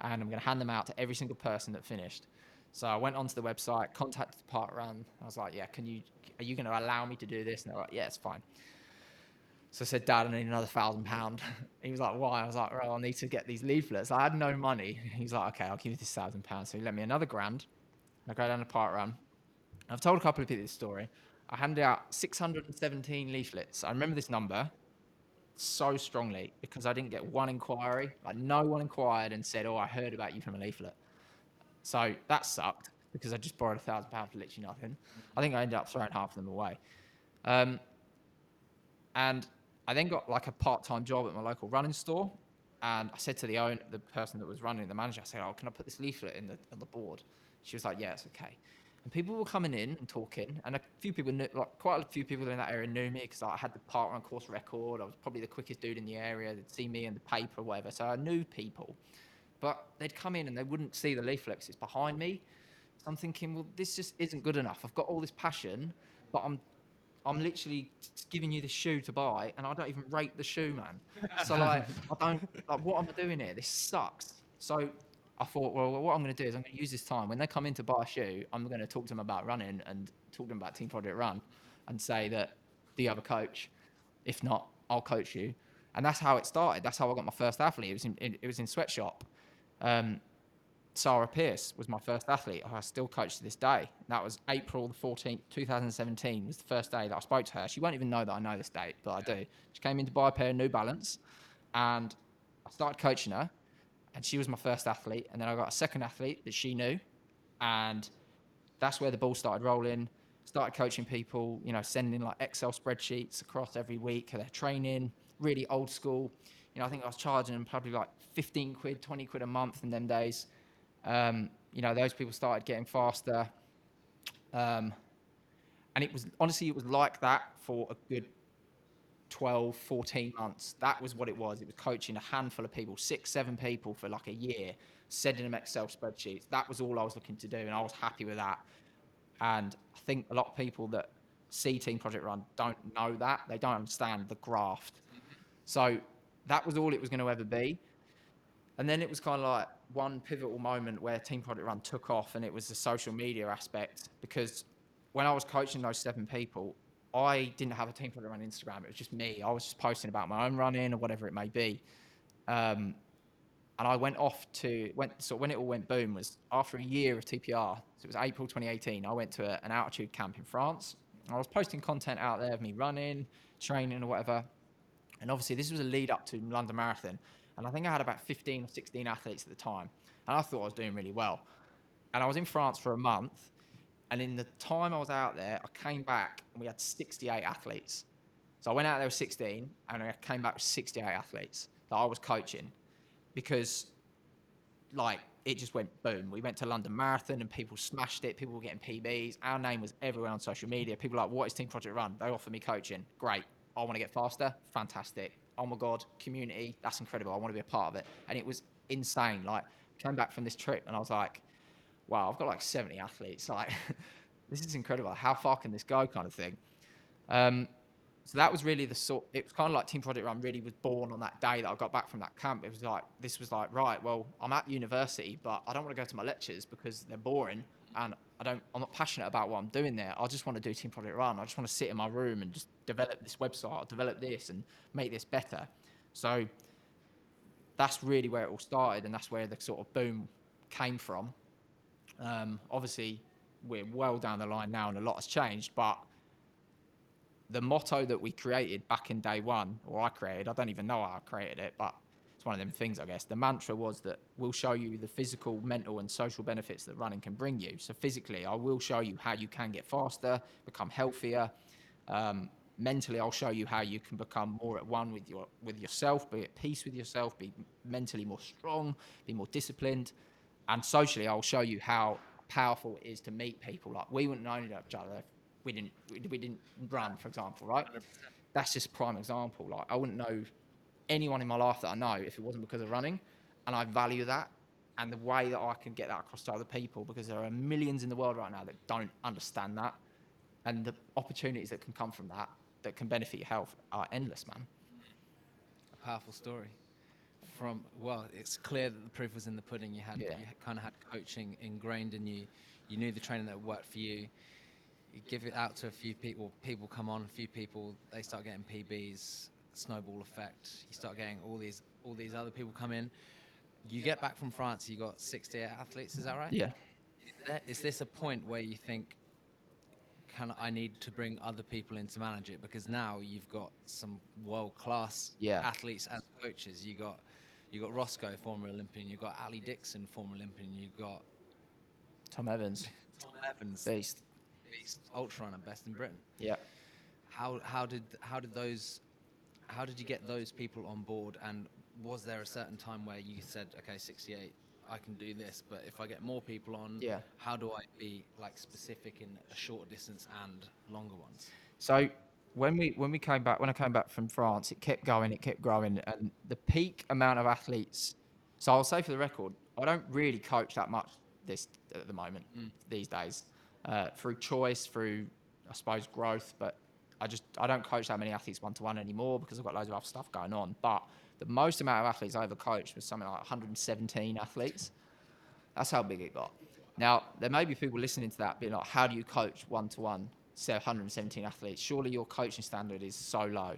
and I'm gonna hand them out to every single person that finished. So I went onto the website, contacted parkrun. I was like, yeah, can you, are you gonna allow me to do this? And they're like, yeah, it's fine. So I said, Dad, I need another thousand pound. He was like, Why? I was like, Well, I need to get these leaflets. I had no money. He's like, Okay, I'll give you this thousand pounds. So he lent me another grand. I go down the parkrun. I've told a couple of people this story. I handed out 617 leaflets. I remember this number so strongly because I didn't get one inquiry. Like no one inquired and said, "Oh, I heard about you from a leaflet." So that sucked because I just borrowed a thousand pounds for literally nothing. I think I ended up throwing half of them away. Um, and I then got like a part-time job at my local running store. And I said to the owner, the person that was running, the manager, I said, "Oh, can I put this leaflet in the on the board?" She was like, "Yeah, it's okay." And people were coming in and talking, and a few people, knew, like quite a few people in that area knew me because I had the run course record. I was probably the quickest dude in the area. They'd see me in the paper, or whatever. So I knew people, but they'd come in and they wouldn't see the leaflets. it's behind me. So I'm thinking, well, this just isn't good enough. I've got all this passion, but I'm I'm literally giving you the shoe to buy, and I don't even rate the shoe, man. So like, I don't like what am I doing here? This sucks. So I thought, well, what I'm going to do is I'm going to use this time when they come in to buy a shoe. I'm going to talk to them about running and talk to them about Team Project Run, and say that, the other coach? If not, I'll coach you. And that's how it started. That's how I got my first athlete. It was in it, it was in sweatshop. Um, Sarah Pierce was my first athlete. I still coach to this day. That was April the 14th, 2017 was the first day that I spoke to her. She won't even know that I know this date, but I do. She came in to buy a pair of New Balance and I started coaching her and she was my first athlete. And then I got a second athlete that she knew and that's where the ball started rolling. Started coaching people, you know, sending like Excel spreadsheets across every week. They're training, really old school. You know, I think I was charging them probably like 15 quid, 20 quid a month in them days. Um, you know, those people started getting faster. Um, and it was honestly, it was like that for a good 12, 14 months. That was what it was. It was coaching a handful of people, six, seven people for like a year, sending them Excel spreadsheets. That was all I was looking to do, and I was happy with that. And I think a lot of people that see Team Project Run don't know that. They don't understand the graft. So that was all it was going to ever be. And then it was kind of like one pivotal moment where Team Project Run took off, and it was the social media aspect. Because when I was coaching those seven people, I didn't have a Team Project Run Instagram. It was just me. I was just posting about my own running or whatever it may be. Um, and I went off to went so when it all went boom was after a year of TPR. So it was April 2018. I went to a, an altitude camp in France. I was posting content out there of me running, training, or whatever. And obviously, this was a lead up to London Marathon. And I think I had about 15 or 16 athletes at the time. And I thought I was doing really well. And I was in France for a month. And in the time I was out there, I came back and we had 68 athletes. So I went out there with 16 and I came back with 68 athletes that I was coaching because, like, it just went boom. We went to London Marathon and people smashed it. People were getting PBs. Our name was everywhere on social media. People were like, what is Team Project Run? They offer me coaching. Great. I want to get faster. Fantastic. Oh my God, community. That's incredible. I want to be a part of it. And it was insane. Like, came back from this trip and I was like, wow, I've got like 70 athletes. Like, this is incredible. How far can this go, kind of thing. Um, so that was really the sort. It was kind of like Team Project Run really was born on that day that I got back from that camp. It was like this was like right. Well, I'm at university, but I don't want to go to my lectures because they're boring, and I don't. I'm not passionate about what I'm doing there. I just want to do Team Project Run. I just want to sit in my room and just develop this website, or develop this, and make this better. So that's really where it all started, and that's where the sort of boom came from. Um, obviously, we're well down the line now, and a lot has changed. But the motto that we created back in day one, or I created, I don't even know how I created it, but it's one of them things, I guess. The mantra was that we'll show you the physical, mental, and social benefits that running can bring you. So physically, I will show you how you can get faster, become healthier. Um, mentally, I'll show you how you can become more at one with your with yourself, be at peace with yourself, be mentally more strong, be more disciplined. And socially, I'll show you how powerful it is to meet people. Like we wouldn't know each other if we didn't we, we didn't run, for example, right? That's just a prime example. Like I wouldn't know anyone in my life that I know if it wasn't because of running, and I value that and the way that I can get that across to other people because there are millions in the world right now that don't understand that, and the opportunities that can come from that that can benefit your health are endless, man. A powerful story. From well, it's clear that the proof was in the pudding. You had Yeah. you kind of had coaching ingrained in you. You knew the training that worked for you. You give it out to a few people. People come on. A few people they start getting PBs. Snowball effect. You start getting all these all these other people come in. You get back from France. You got 68 athletes. Is that right? Yeah. Is this a point where you think, can I need to bring other people in to manage it? Because now you've got some world class Yeah. athletes as coaches. You got you got Roscoe, former Olympian. You've got Ali Dixon, former Olympian. You've got Tom Evans, Tom Evans, beast. beast, ultra runner, best in Britain. Yeah. How how did how did those how did you get those people on board? And was there a certain time where you said, okay, 68, I can do this, but if I get more people on, Yeah. how do I be like specific in a short distance and longer ones? So when we when we came back when I came back from France, it kept going, it kept growing, and the peak amount of athletes. So I'll say for the record, I don't really coach that much this at the moment Mm. these days, uh, through choice, through I suppose growth, but I just I don't coach that many athletes one to one anymore because I've got loads of other stuff going on. But the most amount of athletes I ever coached was something like 117 athletes. That's how big it got. Now, there may be people listening to that being like, how do you coach one to one, say 117 athletes? Surely your coaching standard is so low.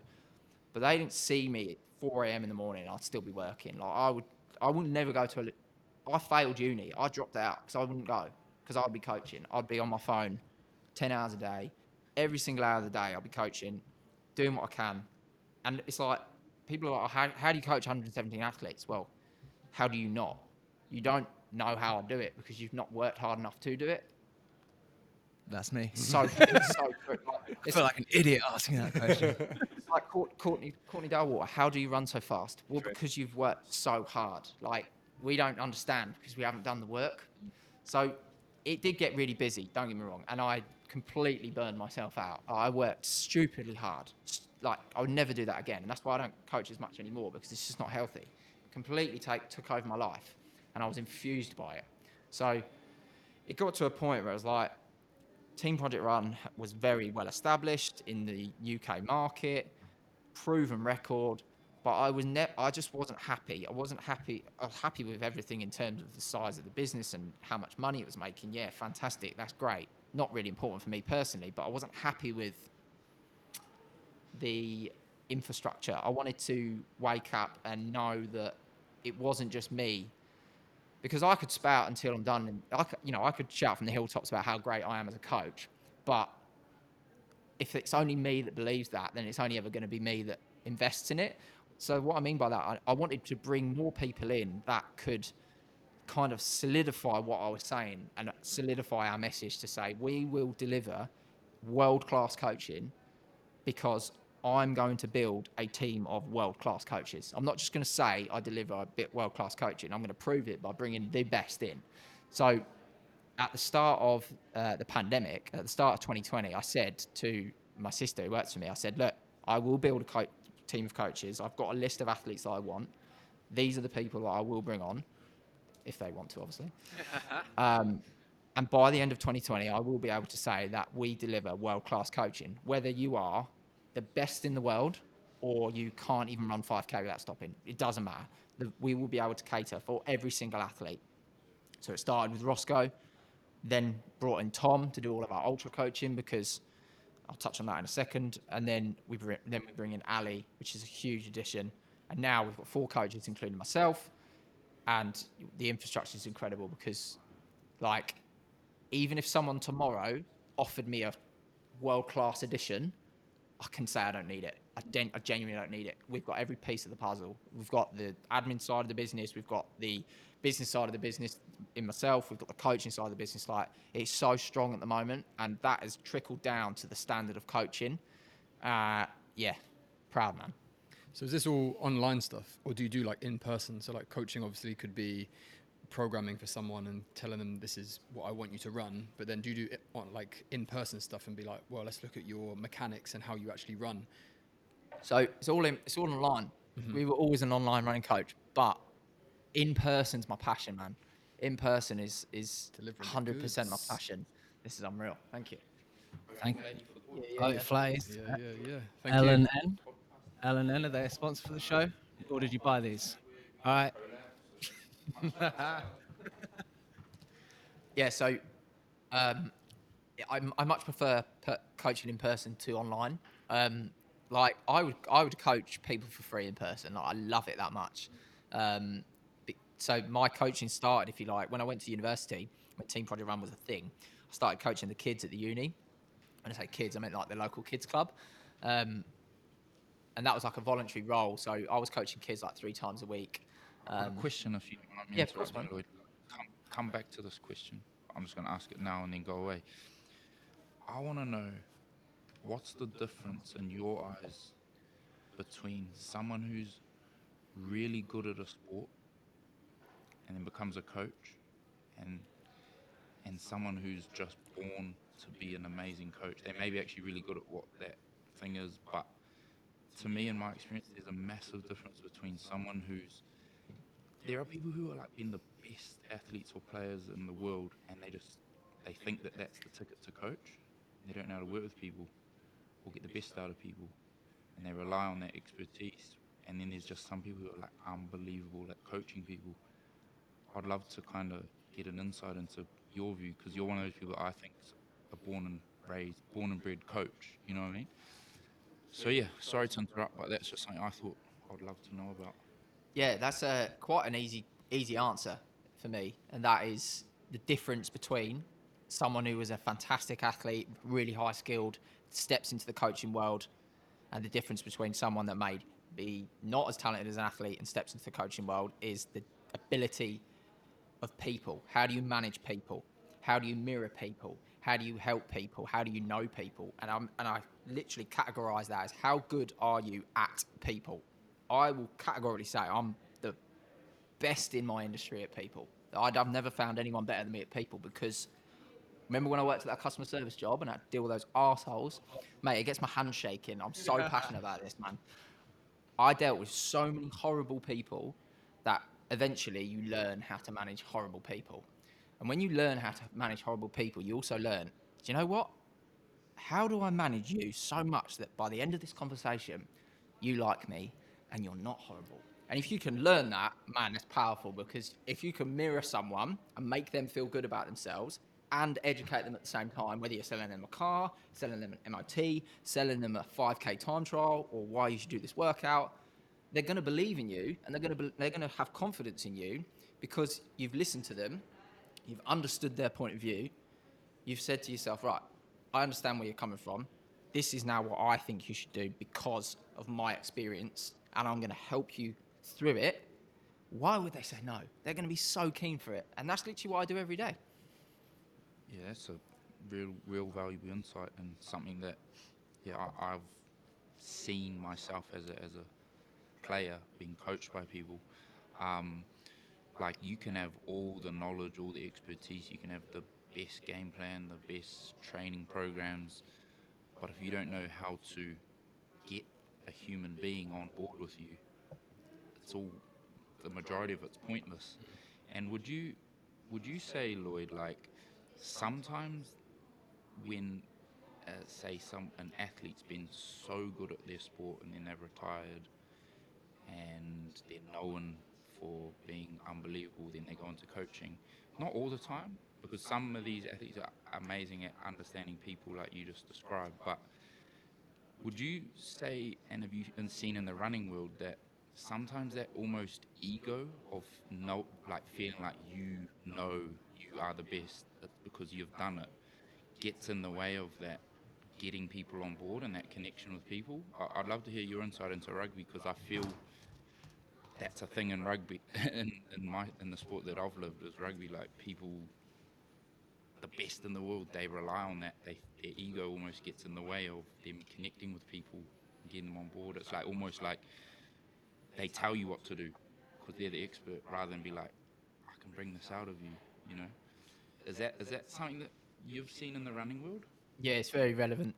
But they didn't see me at 4 a.m. in the morning. I'd still be working. Like I would, I would never go to a. I failed uni. I dropped out because I wouldn't go because I'd be coaching. I'd be on my phone, 10 hours a day, every single hour of the day. I'd be coaching, doing what I can, and it's like people are like, oh, how, how do you coach 117 athletes? Well, how do you not? You don't know how I do it because you've not worked hard enough to do it. That's me. So, so true. Like, I it's feel like an idiot asking that question. it's like Courtney, Courtney Dauwalter. How do you run so fast? Well, because you've worked so hard. Like we don't understand because we haven't done the work. So it did get really busy. Don't get me wrong, and I completely burned myself out. I worked stupidly hard. Like I would never do that again, and that's why I don't coach as much anymore because it's just not healthy. Completely take took over my life, and I was infused by it. So it got to a point where I was like, Team Project Run was very well established in the UK market, proven record, but I was ne- I just wasn't happy. I wasn't happy. I was happy with everything in terms of the size of the business and how much money it was making. Yeah, fantastic. That's great. Not really important for me personally, but I wasn't happy with the infrastructure. I wanted to wake up and know that it wasn't just me because I could spout until I'm done, and I could, you know I could shout from the hilltops about how great I am as a coach, but if it's only me that believes that, then it's only ever going to be me that invests in it. So what I mean by that, I, I wanted to bring more people in that could kind of solidify what I was saying and solidify our message to say we will deliver world class coaching because I'm going to build a team of world class coaches. I'm not just going to say I deliver a bit world class coaching. I'm going to prove it by bringing the best in. So, at the start of uh, the pandemic, at the start of 2020, I said to my sister who works for me, I said, "Look, I will build a co- team of coaches. I've got a list of athletes that I want. These are the people that I will bring on, if they want to, obviously." um, and by the end of 2020, I will be able to say that we deliver world class coaching, whether you are the best in the world or you can't even run 5K without stopping. It doesn't matter. The, we will be able to cater for every single athlete. So it started with Roscoe, then brought in Tom to do all of our ultra coaching because I'll touch on that in a second. And then we bring, then we bring in Ali, which is a huge addition. And now we've got four coaches, including myself, and the infrastructure is incredible because, like, even if someone tomorrow offered me a world class edition, I can say I don't need it. I, gen- I genuinely don't need it. We've got every piece of the puzzle. We've got the admin side of the business. We've got the business side of the business in myself. We've got the coaching side of the business. Like it's so strong at the moment, and that has trickled down to the standard of coaching. Uh, yeah, proud man. So is this all online stuff, or do you do like in person? So like coaching obviously could be programming for someone and telling them this is what I want you to run, but then do you do it on like in person stuff and be like, well, let's look at your mechanics and how you actually run. So it's all in, it's all online. Mm-hmm. We were always an online running coach, but in person's my passion, man. In person is is hundred percent my passion. This is unreal. Thank you. Thank you. Vote Flays. Yeah, yeah, yeah. Thank L you. and N. L and N are they a sponsor for the show, or did you buy these? All right. Yeah, so um, I, I much prefer per- coaching in person to online. Um, like I would, I would coach people for free in person. Like, I love it that much. Um, so my coaching started, if you like, when I went to university. When Team Project Run was a thing, I started coaching the kids at the uni. When I say kids, I meant like the local kids club. Um, and that was like a voluntary role. So I was coaching kids like three times a week. Um, a question if you don't mind me yeah, interrupting, Lloyd. Come, come back to this question. I'm just going to ask it now and then go away. I want to know what's the difference in your eyes between someone who's really good at a sport and then becomes a coach and and someone who's just born to be an amazing coach. They may be actually really good at what that thing is, but to me, in my experience, there's a massive difference between someone who's there are people who are like being the best athletes or players in the world, and they just they think that that's the ticket to coach. They don't know how to work with people or get the best out of people, and they rely on that expertise. And then there's just some people who are like unbelievable at coaching people. I'd love to kind of get an insight into your view because you're one of those people I think a born and raised, born and bred coach. You know what I mean? So yeah, sorry to interrupt, but that's just something I thought I'd love to know about. Yeah, that's a quite an easy easy answer for me, and that is the difference between someone who was a fantastic athlete, really high skilled, steps into the coaching world, and the difference between someone that may be not as talented as an athlete and steps into the coaching world is the ability of people. How do you manage people? How do you mirror people? How do you help people? How do you know people? And I'm and I literally categorize that as how good are you at people? I will categorically say I'm the best in my industry at people. I'd, I've never found anyone better than me at people because remember when I worked at that customer service job and I had to deal with those assholes? Mate, it gets my hand shaking. I'm so passionate about this, man. I dealt with so many horrible people that eventually you learn how to manage horrible people. And when you learn how to manage horrible people, you also learn, do you know what? How do I manage you so much that by the end of this conversation, you like me and you're not horrible? And if you can learn that, man, that's powerful because if you can mirror someone and make them feel good about themselves and educate them at the same time, whether you're selling them a car, selling them an MOT, selling them a 5K time trial, or why you should do this workout, they're going to believe in you and they're going to be, they're going to have confidence in you because you've listened to them, you've understood their point of view, you've said to yourself, right, I understand where you're coming from. This is now what I think you should do because of my experience, and I'm going to help you through it. Why would they say no? They're going to be so keen for it, and that's literally what I do every day. Yeah, that's a real, real valuable insight and something that, yeah, I, I've seen myself as a as a player being coached by people. Um, like you can have all the knowledge, all the expertise, you can have the best game plan, the best training programs, but if you don't know how to a human being on board with you, it's all the majority of it's pointless. And would you would you say, Lloyd, like sometimes when uh, say some an athlete's been so good at their sport and then they've retired and they're known for being unbelievable, then they go into coaching. Not all the time, because some of these athletes are amazing at understanding people like you just described, but would you say, and have you seen in the running world, that sometimes that almost ego of no, like feeling like you know you are the best because you've done it, gets in the way of that getting people on board and that connection with people? I'd love to hear your insight into rugby because I feel that's a thing in rugby, in, in my in the sport that I've lived is rugby. Like people, the best in the world, they rely on that. They their ego almost gets in the way of them connecting with people, getting them on board. It's like almost like they tell you what to do because they're the expert, rather than be like, I can bring this out of you. You know, is that is that something that you've seen in the running world? Yeah, it's very relevant.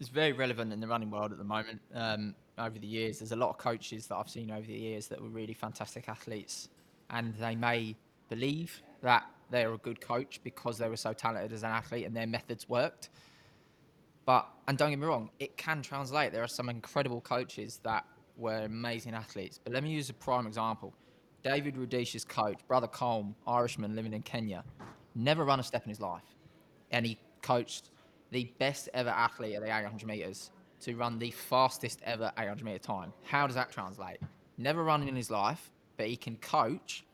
It's very relevant in the running world at the moment. Um, over the years, there's a lot of coaches that I've seen over the years that were really fantastic athletes, and they may believe that they're a good coach because they were so talented as an athlete and their methods worked. But and don't get me wrong, it can translate. There are some incredible coaches that were amazing athletes. But let me use a prime example. David Rudisha's coach, brother Colm, Irishman living in Kenya, never run a step in his life, and he coached the best ever athlete at the 800 meters to run the fastest ever 800 meter time. How does that translate? Never run in his life, but he can coach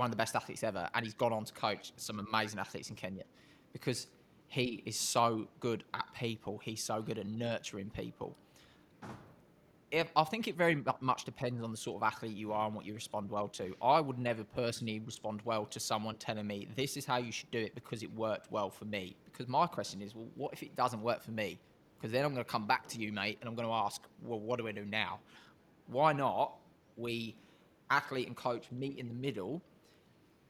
one of the best athletes ever, and he's gone on to coach some amazing athletes in Kenya because he is so good at people. He's so good at nurturing people. If, I think it very much depends on the sort of athlete you are and what you respond well to. I would never personally respond well to someone telling me this is how you should do it because it worked well for me. Because my question is, well, what if it doesn't work for me? Because then I'm going to come back to you, mate, and I'm going to ask, well, what do I do now? Why not we athlete and coach meet in the middle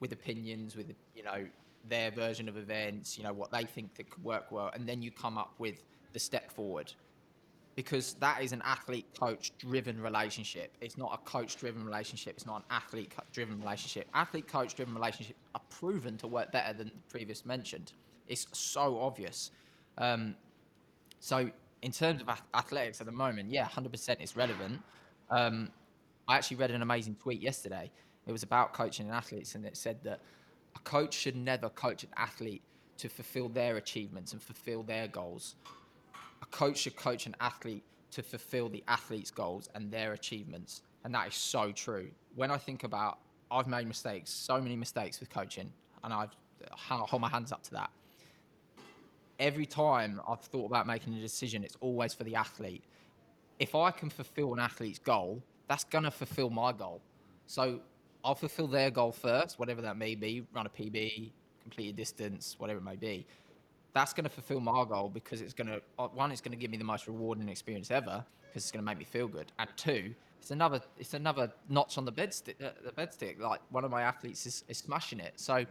with opinions, with you know their version of events, you know what they think that could work well, and then you come up with the step forward. Because that is an athlete coach driven relationship. It's not a coach driven relationship. It's not an athlete driven relationship. Athlete coach driven relationships are proven to work better than the previous mentioned. It's so obvious. Um, so in terms of athletics at the moment, yeah, 100% it's relevant. Um, I actually read an amazing tweet yesterday. It was about coaching and athletes, and it said that a coach should never coach an athlete to fulfill their achievements and fulfill their goals. A coach should coach an athlete to fulfill the athlete's goals and their achievements. And that is so true. When I think about, I've made mistakes, so many mistakes with coaching, and I've I hold my hands up to that. Every time I've thought about making a decision, it's always for the athlete. If I can fulfill an athlete's goal, that's going to fulfill my goal. So I'll fulfill their goal first, whatever that may be run a PB, complete a distance, whatever it may be. That's going to fulfill my goal because it's going to, uh, one, it's going to give me the most rewarding experience ever because it's going to make me feel good. And two, it's another, it's another notch on the bed stick. Uh, the bed stick. Like one of my athletes is, is smashing it. So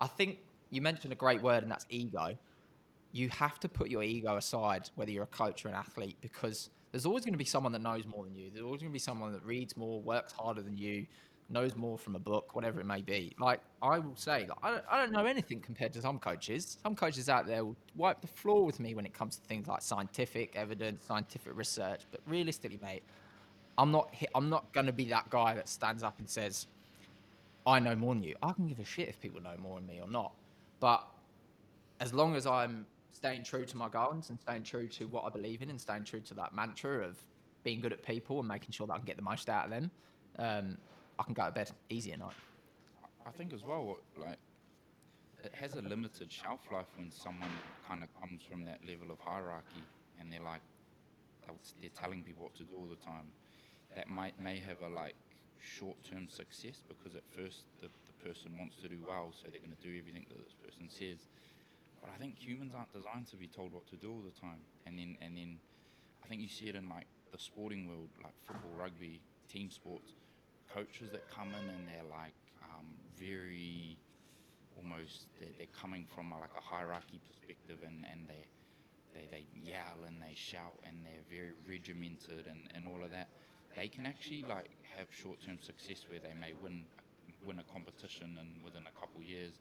I think you mentioned a great word, and that's ego. You have to put your ego aside, whether you're a coach or an athlete, because there's always going to be someone that knows more than you. There's always going to be someone that reads more, works harder than you, knows more from a book, whatever it may be. Like I will say, like, I, don't, I don't know anything compared to some coaches. Some coaches out there will wipe the floor with me when it comes to things like scientific evidence, scientific research. But realistically, mate, I'm not. I'm not going to be that guy that stands up and says, "I know more than you." I can give a shit if people know more than me or not. But as long as I'm staying true to my goals and staying true to what I believe in and staying true to that mantra of being good at people and making sure that I can get the most out of them, um, I can go to bed easy at night. I think as well, like it has a limited shelf life when someone kind of comes from that level of hierarchy and they're like, they're telling people what to do all the time. That might may have a like short-term success because at first the, the person wants to do well, so they're going to do everything that this person says. But I think humans aren't designed to be told what to do all the time. And then and then I think you see it in like the sporting world, like football, rugby, team sports. Coaches that come in and they're like um, very almost they're, they're coming from a, like a hierarchy perspective and, and they, they they yell and they shout and they're very regimented and, and all of that. They can actually like have short term success where they may win win a competition and within a couple years.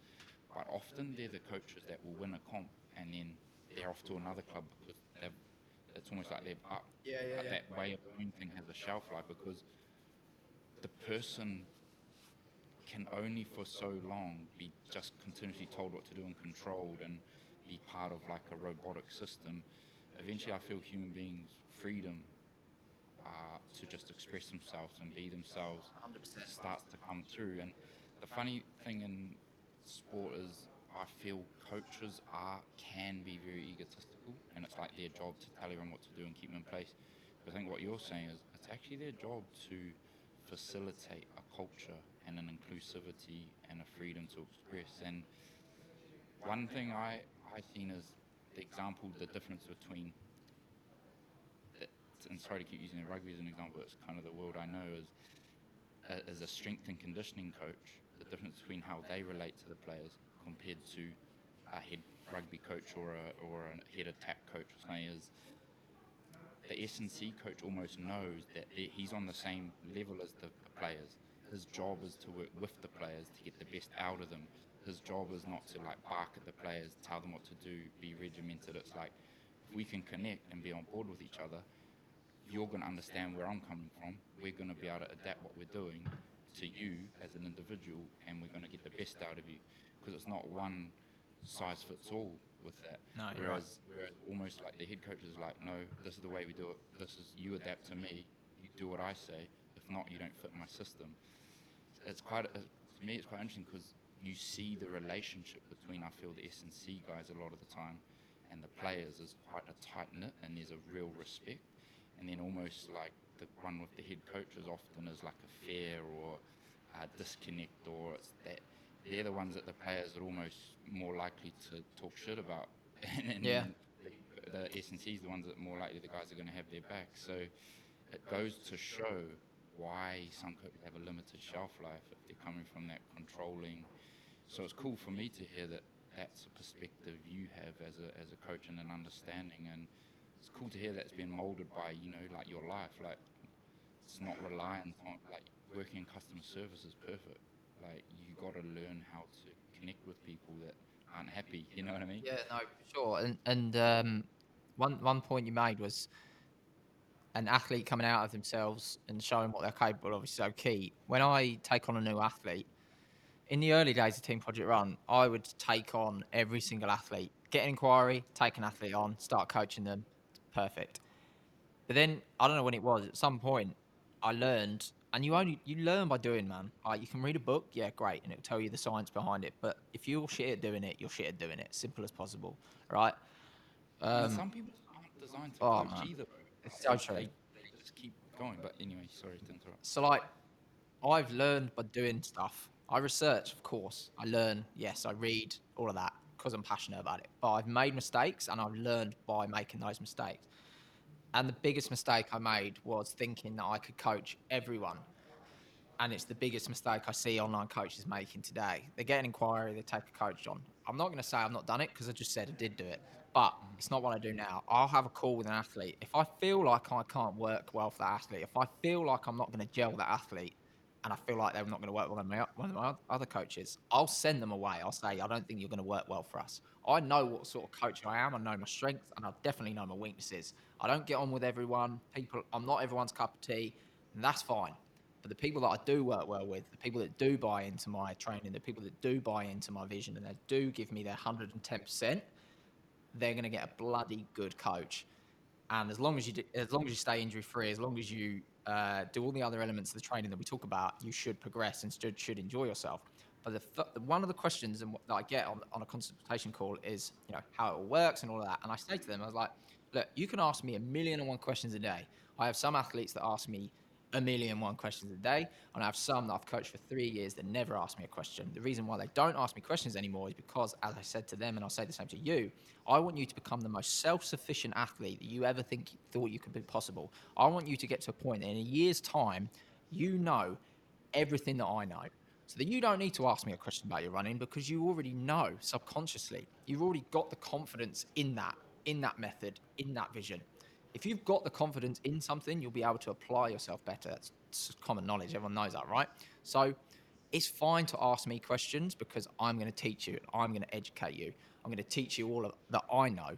but often they're the coaches that will win a comp and then they're off to another club because they've, it's almost like they've up. Yeah, yeah, yeah. That way of doing thing has a shelf life because the person can only for so long be just continuously told what to do and controlled and be part of like a robotic system. Eventually, I feel human beings' freedom uh, to just express themselves and be themselves starts to come through. And the funny thing in sport is, I feel coaches are can be very egotistical, and it's like their job to tell everyone what to do and keep them in place. But I think what you're saying is, it's actually their job to facilitate a culture and an inclusivity and a freedom to express. And one thing I I seen is the example, the difference between and sorry to keep using rugby as an example, it's kind of the world I know is uh, a- as a strength and conditioning coach, the difference between how they relate to the players compared to a head rugby coach or a or a head attack coach or something is the S and C coach almost knows that he's on the same level as the, the players. His job is to work with the players to get the best out of them. His job is not to like bark at the players, tell them what to do, be regimented. It's like if we can connect and be on board with each other, you're going to understand where I'm coming from. We're going to be able to adapt what we're doing to you as an individual, and we're going to get the best out of you. Because it's not one size fits all with that. No, you're right. whereas, whereas almost like the head coach is like, no, this is the way we do it. This is you adapt to me. You do what I say. If not, you don't fit my system. It's quite uh, to me. It's quite interesting because you see the relationship between I feel the S and C guys a lot of the time, and the players is quite a tight knit, and there's a real respect. And then almost like the one with the head coaches often is like a fear or a disconnect, or it's that they're the ones that the players are almost more likely to talk shit about. and, and Yeah. The, the S and C is the ones that more likely the guys are going to have their back. So it goes to show why some coaches have a limited shelf life if they're coming from that controlling. So it's cool for me to hear that that's a perspective you have as a as a coach and an understanding, and it's cool to hear that's been molded by you know like your life. Like it's not reliant on like working in customer service is perfect. Like you got to learn how to connect with people that aren't happy. You know what I mean? Yeah, no, for sure. And and um, one one point you made was an athlete coming out of themselves and showing what they're capable of is so key. When I take on a new athlete, in the early days of Team Project Run, I would take on every single athlete, get an inquiry, take an athlete on, start coaching them. Perfect. But then I don't know when it was. At some point, I learned, and you only you learn by doing, man. Like you can read a book, yeah, great, and it'll tell you the science behind it. But if you're shit at doing it, you're shit at doing it. Simple as possible, right? Um, some people aren't designed to oh, coach man. either. bro. It's so true. They, they just keep going. But anyway, sorry to interrupt. so like, I've learned by doing stuff. I research, of course. I learn, yes, I read all of that because I'm passionate about it. But I've made mistakes, and I've learned by making those mistakes. And the biggest mistake I made was thinking that I could coach everyone. And it's the biggest mistake I see online coaches making today. They get an inquiry, they take a coach on. I'm not going to say I've not done it because I just said I did do it, but it's not what I do now. I'll have a call with an athlete. If I feel like I can't work well for that athlete, if I feel like I'm not going to gel that athlete, and I feel like they're not going to work well with my, one of my other coaches, I'll send them away. I'll say, I don't think you're going to work well for us. I know what sort of coach I am. I know my strengths, and I definitely know my weaknesses. I don't get on with everyone. People, I'm not everyone's cup of tea, and that's fine. But the people that I do work well with, the people that do buy into my training, the people that do buy into my vision, and they do give me their 110%, they're going to get a bloody good coach. And as long as you do, as long as you stay injury free, as long as you uh, do all the other elements of the training that we talk about, you should progress and should, should enjoy yourself. But the, one of the questions that I get on, on a consultation call is, you know, how it all works and all of that. And I say to them, I was like, look, you can ask me a million and one questions a day. I have some athletes that ask me a million one questions a day, and I have some that I've coached for three years that never ask me a question. The reason why they don't ask me questions anymore is because, as I said to them, and I'll say the same to you, I want you to become the most self-sufficient athlete that you ever think thought you could be possible. I want you to get to a point that in a year's time, you know everything that I know. So that you don't need to ask me a question about your running because you already know subconsciously. You've already got the confidence in that, in that method, in that vision. If you've got the confidence in something, you'll be able to apply yourself better. That's common knowledge. Everyone knows that, right? So it's fine to ask me questions because I'm going to teach you. I'm going to educate you. I'm going to teach you all of, that I know.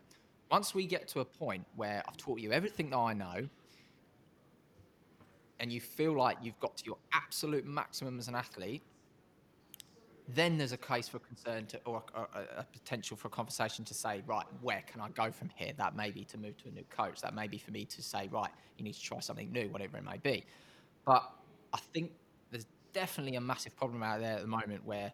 Once we get to a point where I've taught you everything that I know, and you feel like you've got to your absolute maximum as an athlete, then there's a case for concern to, or a, a, potential for a conversation to say, right, where can I go from here? That may be to move to a new coach. That may be for me to say, right, you need to try something new, whatever it may be. But I think there's definitely a massive problem out there at the moment where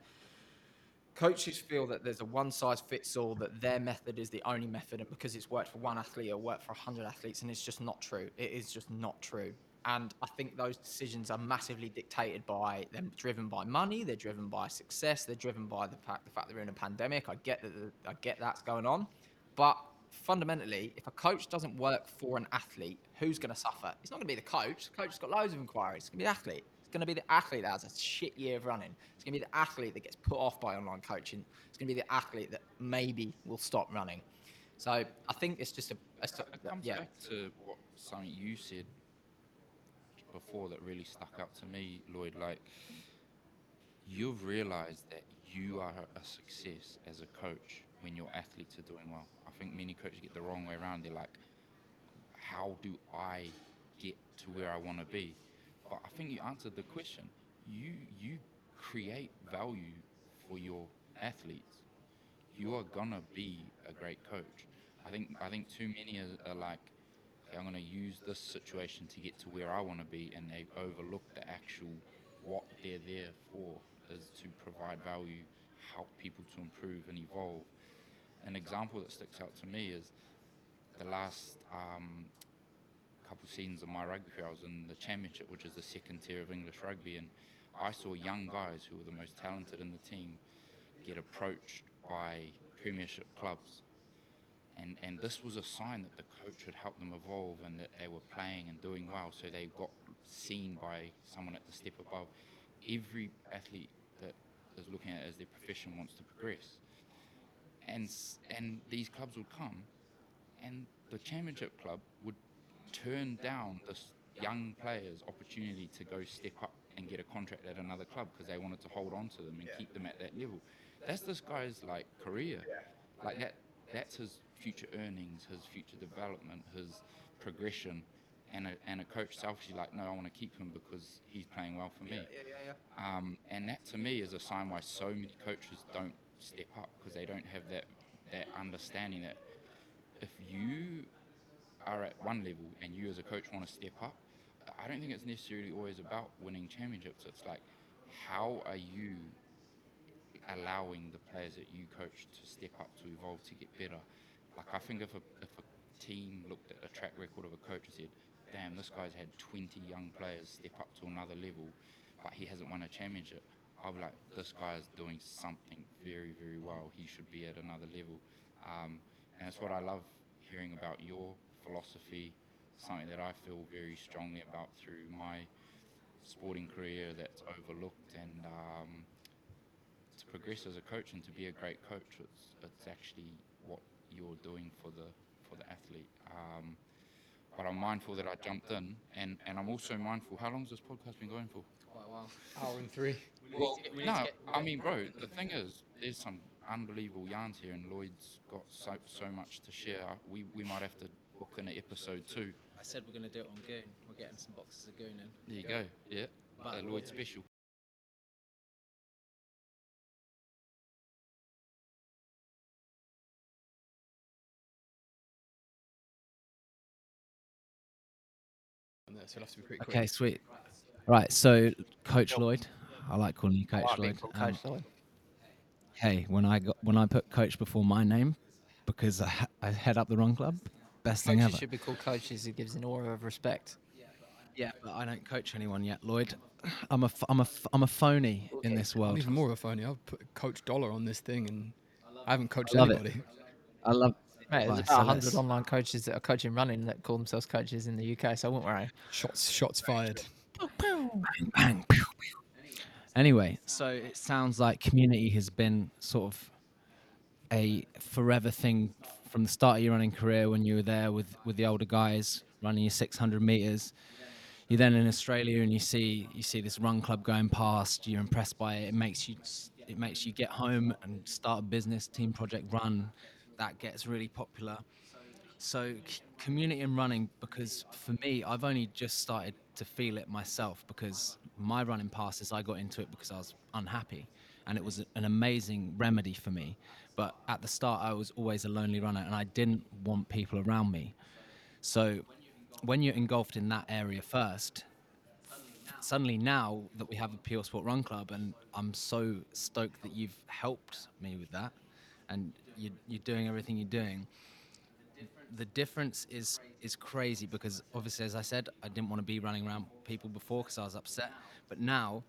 coaches feel that there's a one size fits all, that their method is the only method, and because it's worked for one athlete or worked for 100 athletes, and it's just not true. It is just not true. And I think those decisions are massively dictated by them, driven by money. They're driven by success. They're driven by the fact the fact they're in a pandemic. I get that. the- I get that's going on, but fundamentally, if a coach doesn't work for an athlete, who's going to suffer? It's not going to be the coach. The coach has got loads of inquiries. It's going to be the athlete. It's going to be the athlete that has a shit year of running. It's going to be the athlete that gets put off by online coaching. It's going to be the athlete that maybe will stop running. So I think it's just a, a It comes yeah. back to what something you said before that really stuck out to me, Lloyd. Like, you've realized that you are a success as a coach when your athletes are doing well. I think many coaches get the wrong way around. They're like, how do I get to where I want to be? But I think you answered the question. You you create value for your athletes. You are gonna be a great coach. I think I think too many are, are like, "Okay, I'm gonna use this situation to get to where I want to be, and they overlook the actual what they're there for is to provide value, help people to improve and evolve. An example that sticks out to me is the last um, couple seasons of my rugby career, I was in the championship, which is the second tier of English rugby, and I saw young guys who were the most talented in the team get approached by premiership clubs. And, and this was a sign that the coach had helped them evolve and that they were playing and doing well, so they got seen by someone at the step above. Every athlete that is looking at it as their profession wants to progress. And, and these clubs would come and the championship club would turn down this young player's opportunity to go step up and get a contract at another club because they wanted to hold on to them and keep them at that level. That's this guy's like career. Like that that's his future earnings, his future development, his progression. And a, and a coach selfishly like, no, I want to keep him because he's playing well for me. Yeah, yeah, Um, and that to me is a sign why so many coaches don't step up because they don't have that, that understanding that if you are at one level and you as a coach want to step up, I don't think it's necessarily always about winning championships. It's like, how are you allowing the players that you coach to step up, to evolve, to get better? Like, I think if a, if a team looked at a track record of a coach and said, damn, this guy's had 20 young players step up to another level, but he hasn't won a championship, I'll be like, this guy is doing something very, very well. He should be at another level. Um, and it's what I love hearing about your philosophy, something that I feel very strongly about through my sporting career that's overlooked. And um, progress as a coach and to be a great coach, it's, it's actually what you're doing for the for the athlete. Um, but I'm mindful that I jumped in, and, and I'm also mindful. How long has this podcast been going for? Quite a while. Hour and three. Well, we need to no, I mean, bro, the thing is, there's some unbelievable yarns here, and Lloyd's got so so much to share. We we might have to book in an episode two. I said we're going to do it on Goon. We're getting some boxes of Goon in. There you go. Yeah, But- a Lloyd special. There, so it'll have to be pretty quick. Okay, sweet. Right, so Coach Lloyd, I like calling you Coach Lloyd. Um, Coach Lloyd. hey, when I got when I put Coach before my name because I, ha- I head up the wrong club, best thing Coaches ever. should be called coaches. It gives an aura of respect. Yeah, but I don't coach anyone yet, Lloyd. I'm a f- I'm a f- I'm a phony in this I'm world. even more of a phony. I've put Coach Dollah on this thing, and I haven't coached Love it. anybody. I love. Mate, there's Right, about 100 let's- online coaches that are coaching running that call themselves coaches in the UK, so I won't worry. Shots, shots fired. bang, pew, pew. Anyway, so it sounds like community has been sort of a forever thing from the start of your running career when you were there with, with the older guys running your 600 meters. you're then in Australia and you see you see this run club going past. You're impressed by it. It makes you it makes you get home and start a business. Team Project Run, that gets really popular. So community and running because for me, I've only just started to feel it myself because my running passes I got into it because I was unhappy, and it was an amazing remedy for me. But at the start, I was always a lonely runner, and I didn't want people around me. So when you're engulfed in that area first, suddenly now that we have a Pure Sport Run Club, and I'm so stoked that you've helped me with that, and you, you're doing everything you're doing. The difference is is crazy because obviously, as I said, I didn't want to be running around people before because I was upset, but now.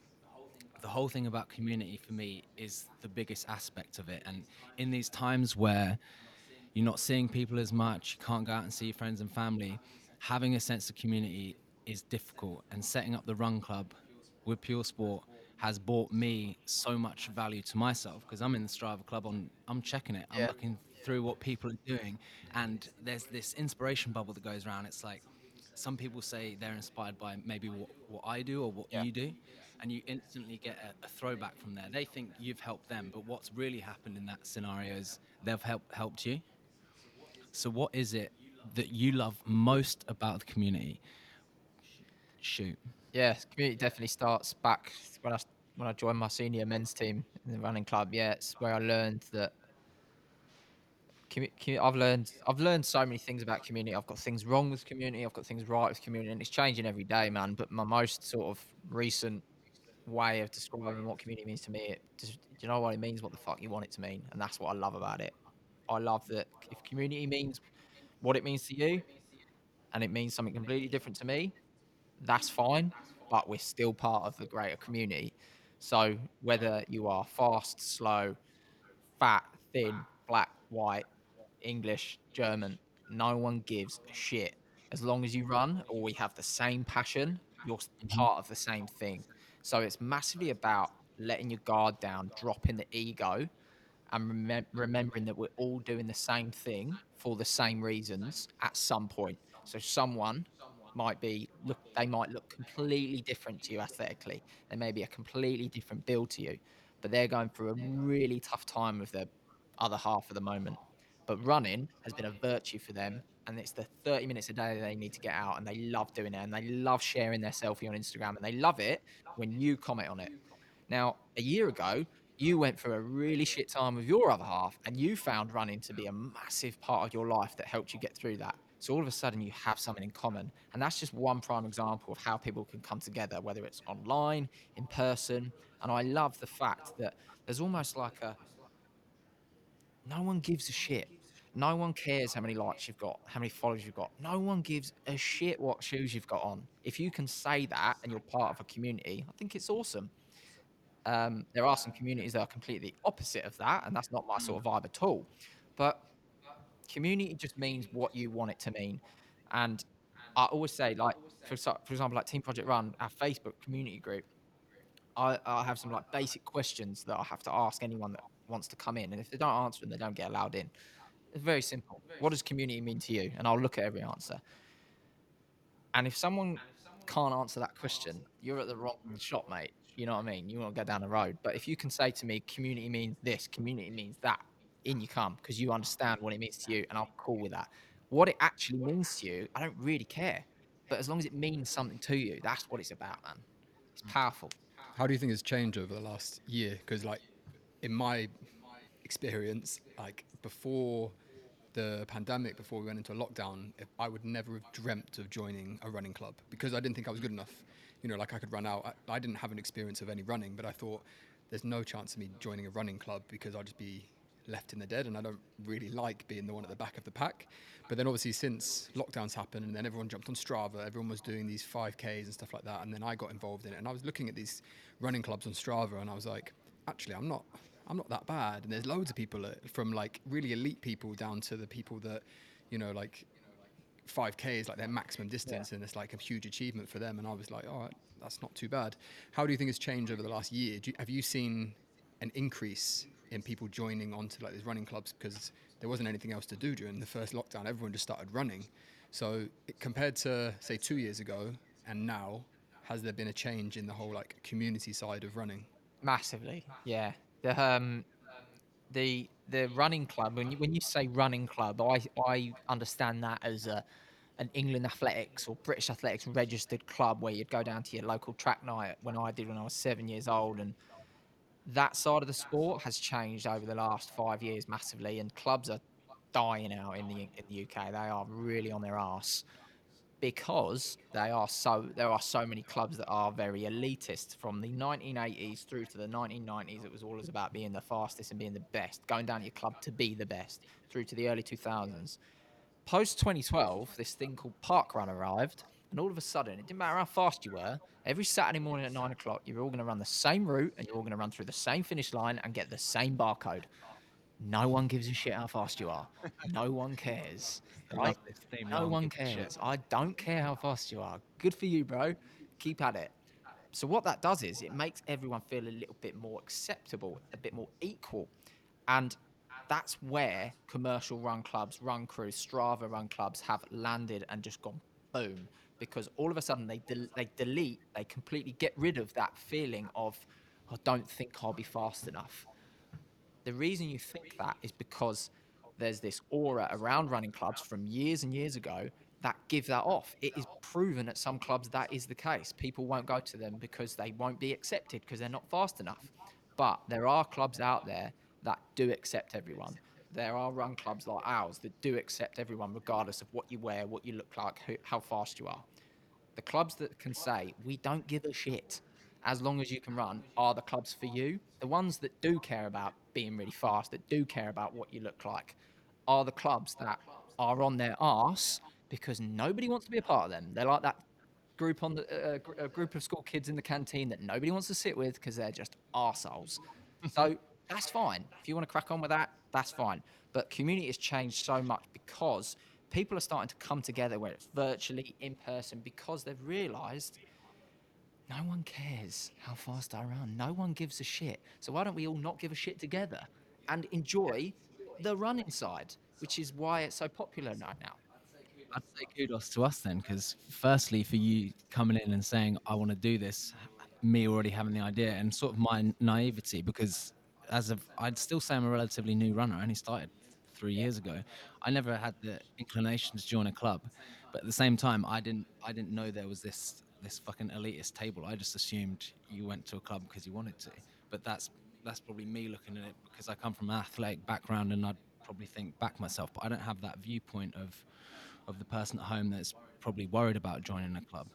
The whole thing about community for me is the biggest aspect of it. And in these times where you're not seeing people as much, you can't go out and see your friends and family, having a sense of community is difficult. And setting up the run club with Pure Sport has brought me so much value to myself because I'm in the Strava club on I'm checking it. I'm Yeah. looking through what people are doing and there's this inspiration bubble that goes around. It's like some people say they're inspired by maybe what, what I do or what Yeah. you do and you instantly get a, a throwback from there. They think you've helped them, but what's really happened in that scenario is they've helped helped you. So what is it that you love most about the community? Shoot. Yeah, community definitely starts back when I when I joined my senior men's team in the running club. Yeah, it's where I learned that. I've learned I've learned so many things about community. I've got things wrong with community. I've got things right with community, and it's changing every day, man. But my most sort of recent way of describing what community means to me, it just, you know what it means, what the fuck you want it to mean, and that's what I love about it. I love that if community means what it means to you, and it means something completely different to me, that's fine, but we're still part of the greater community. So whether you are fast, slow, fat, thin, black, white, English, German, no one gives a shit. As long as you run or we have the same passion, you're mm-hmm. part of the same thing. So it's massively about letting your guard down, dropping the ego, and remem- remembering that we're all doing the same thing for the same reasons at some point. So someone might be look they might look completely different to you aesthetically. They may be a completely different build to you, but they're going through a really tough time with their other half at the moment. But running has been a virtue for them, and it's the 30 minutes a day they need to get out, and they love doing it, and they love sharing their selfie on Instagram, and they love it when you comment on it. Now, a year ago, you went through a really shit time with your other half, and you found running to be a massive part of your life that helped you get through that. So all of a sudden, you have something in common, and that's just one prime example of how people can come together, whether it's online, in person. And I love the fact that there's almost like a no one gives a shit. No one cares how many likes you've got, how many followers you've got. No one gives a shit what shoes you've got on. If you can say that and you're part of a community, I think it's awesome. Um, there are some communities that are completely opposite of that, and that's not my sort of vibe at all. But community just means what you want it to mean. And I always say, like, for, for example, like Team Project Run, our Facebook community group, I, I have some like basic questions that I have to ask anyone that wants to come in. And if they don't answer them, they don't get allowed in. It's very simple. What does community mean to you? And I'll look at every answer. And if someone can't answer that question, you're at the wrong shop, mate. You know what I mean? You want to go down the road. But if you can say to me, community means this, community means that, in you come because you understand what it means to you, and I'm cool with that. What it actually means to you, I don't really care. But as long as it means something to you, that's what it's about, man. It's mm. powerful. How do you think it's changed over the last year? Because like in my experience, like before the pandemic, before we went into a lockdown, I would never have dreamt of joining a running club because I didn't think I was good enough. You know, like I could run out. I, I didn't have an experience of any running, but I thought there's no chance of me joining a running club because I'd just be left in the dead and I don't really like being the one at the back of the pack. But then obviously since lockdowns happened and then everyone jumped on Strava, everyone was doing these 5Ks and stuff like that. And then I got involved in it and I was looking at these running clubs on Strava and I was like, actually, I'm not, I'm not that bad. And there's loads of people from like really elite people down to the people that, you know, like 5K is like their maximum distance and it's like a huge achievement for them. And I was like, all right, that's not too bad. How do you think it's changed over the last year? Do you, have you seen an increase in people joining onto like these running clubs because there wasn't anything else to do during the first lockdown? Everyone just started running. So it, compared to say two years ago and now, has there been a change in the whole like community side of running? Massively, yeah. The um, the the running club. When you when you say running club, I I understand that as a an England Athletics or British Athletics registered club where you'd go down to your local track night. When I did when I was seven years old, and that side of the sport has changed over the last five years massively, and clubs are dying out in the in the UK. They are really on their arse because they are so there are so many clubs that are very elitist. From the 1980s through to the 1990s it was always about being the fastest and being the best going down to your club to be the best through to the early 2000s post 2012 this thing called parkrun arrived and all of a sudden it didn't matter how fast you were every saturday morning at 9 o'clock you're all going to run the same route and you're all going to run through the same finish line and get the same barcode no one gives a shit how fast you are no one cares right love this theme, no one one gives a shit. cares. I don't care how fast you are. Good for you, bro. Keep at it. So what that does is it makes everyone feel a little bit more acceptable, a bit more equal, and that's where commercial run clubs, run crews, Strava run clubs have landed and just gone boom because all of a sudden they they delete, they completely get rid of that feeling of I don't think I'll be fast enough. The reason you think that is because there's this aura around running clubs from years and years ago that give that off. It is proven at some clubs that is the case. People won't go to them because they won't be accepted because they're not fast enough. But there are clubs out there that do accept everyone. There are run clubs like ours that do accept everyone regardless of what you wear, what you look like, who, how fast you are. The clubs that can say, we don't give a shit as long as you can run are the clubs for you. The ones that do care about being really fast, that do care about what you look like, are the clubs that are on their arse because nobody wants to be a part of them. They're like that group on the uh, gr- a group of school kids in the canteen that nobody wants to sit with because they're just arseholes. so that's fine. If you want to crack on with that, that's fine. But community has changed so much because people are starting to come together where it's virtually in person because they've realised no one cares how fast I run. No one gives a shit. So why don't we all not give a shit together and enjoy the running side, which is why it's so popular right now. I'd say kudos to us then, because firstly, for you coming in and saying, I want to do this, me already having the idea, and sort of my naivety, because as of, I'd still say I'm a relatively new runner. I only started three years ago. I never had the inclination to join a club, but at the same time, I didn't, I didn't know there was this, this fucking elitist table. I just assumed you went to a club because you wanted to. But that's, that's probably me looking at it because I come from an athletic background and I'd probably think back myself, but I don't have that viewpoint of of the person at home that's probably worried about joining a club.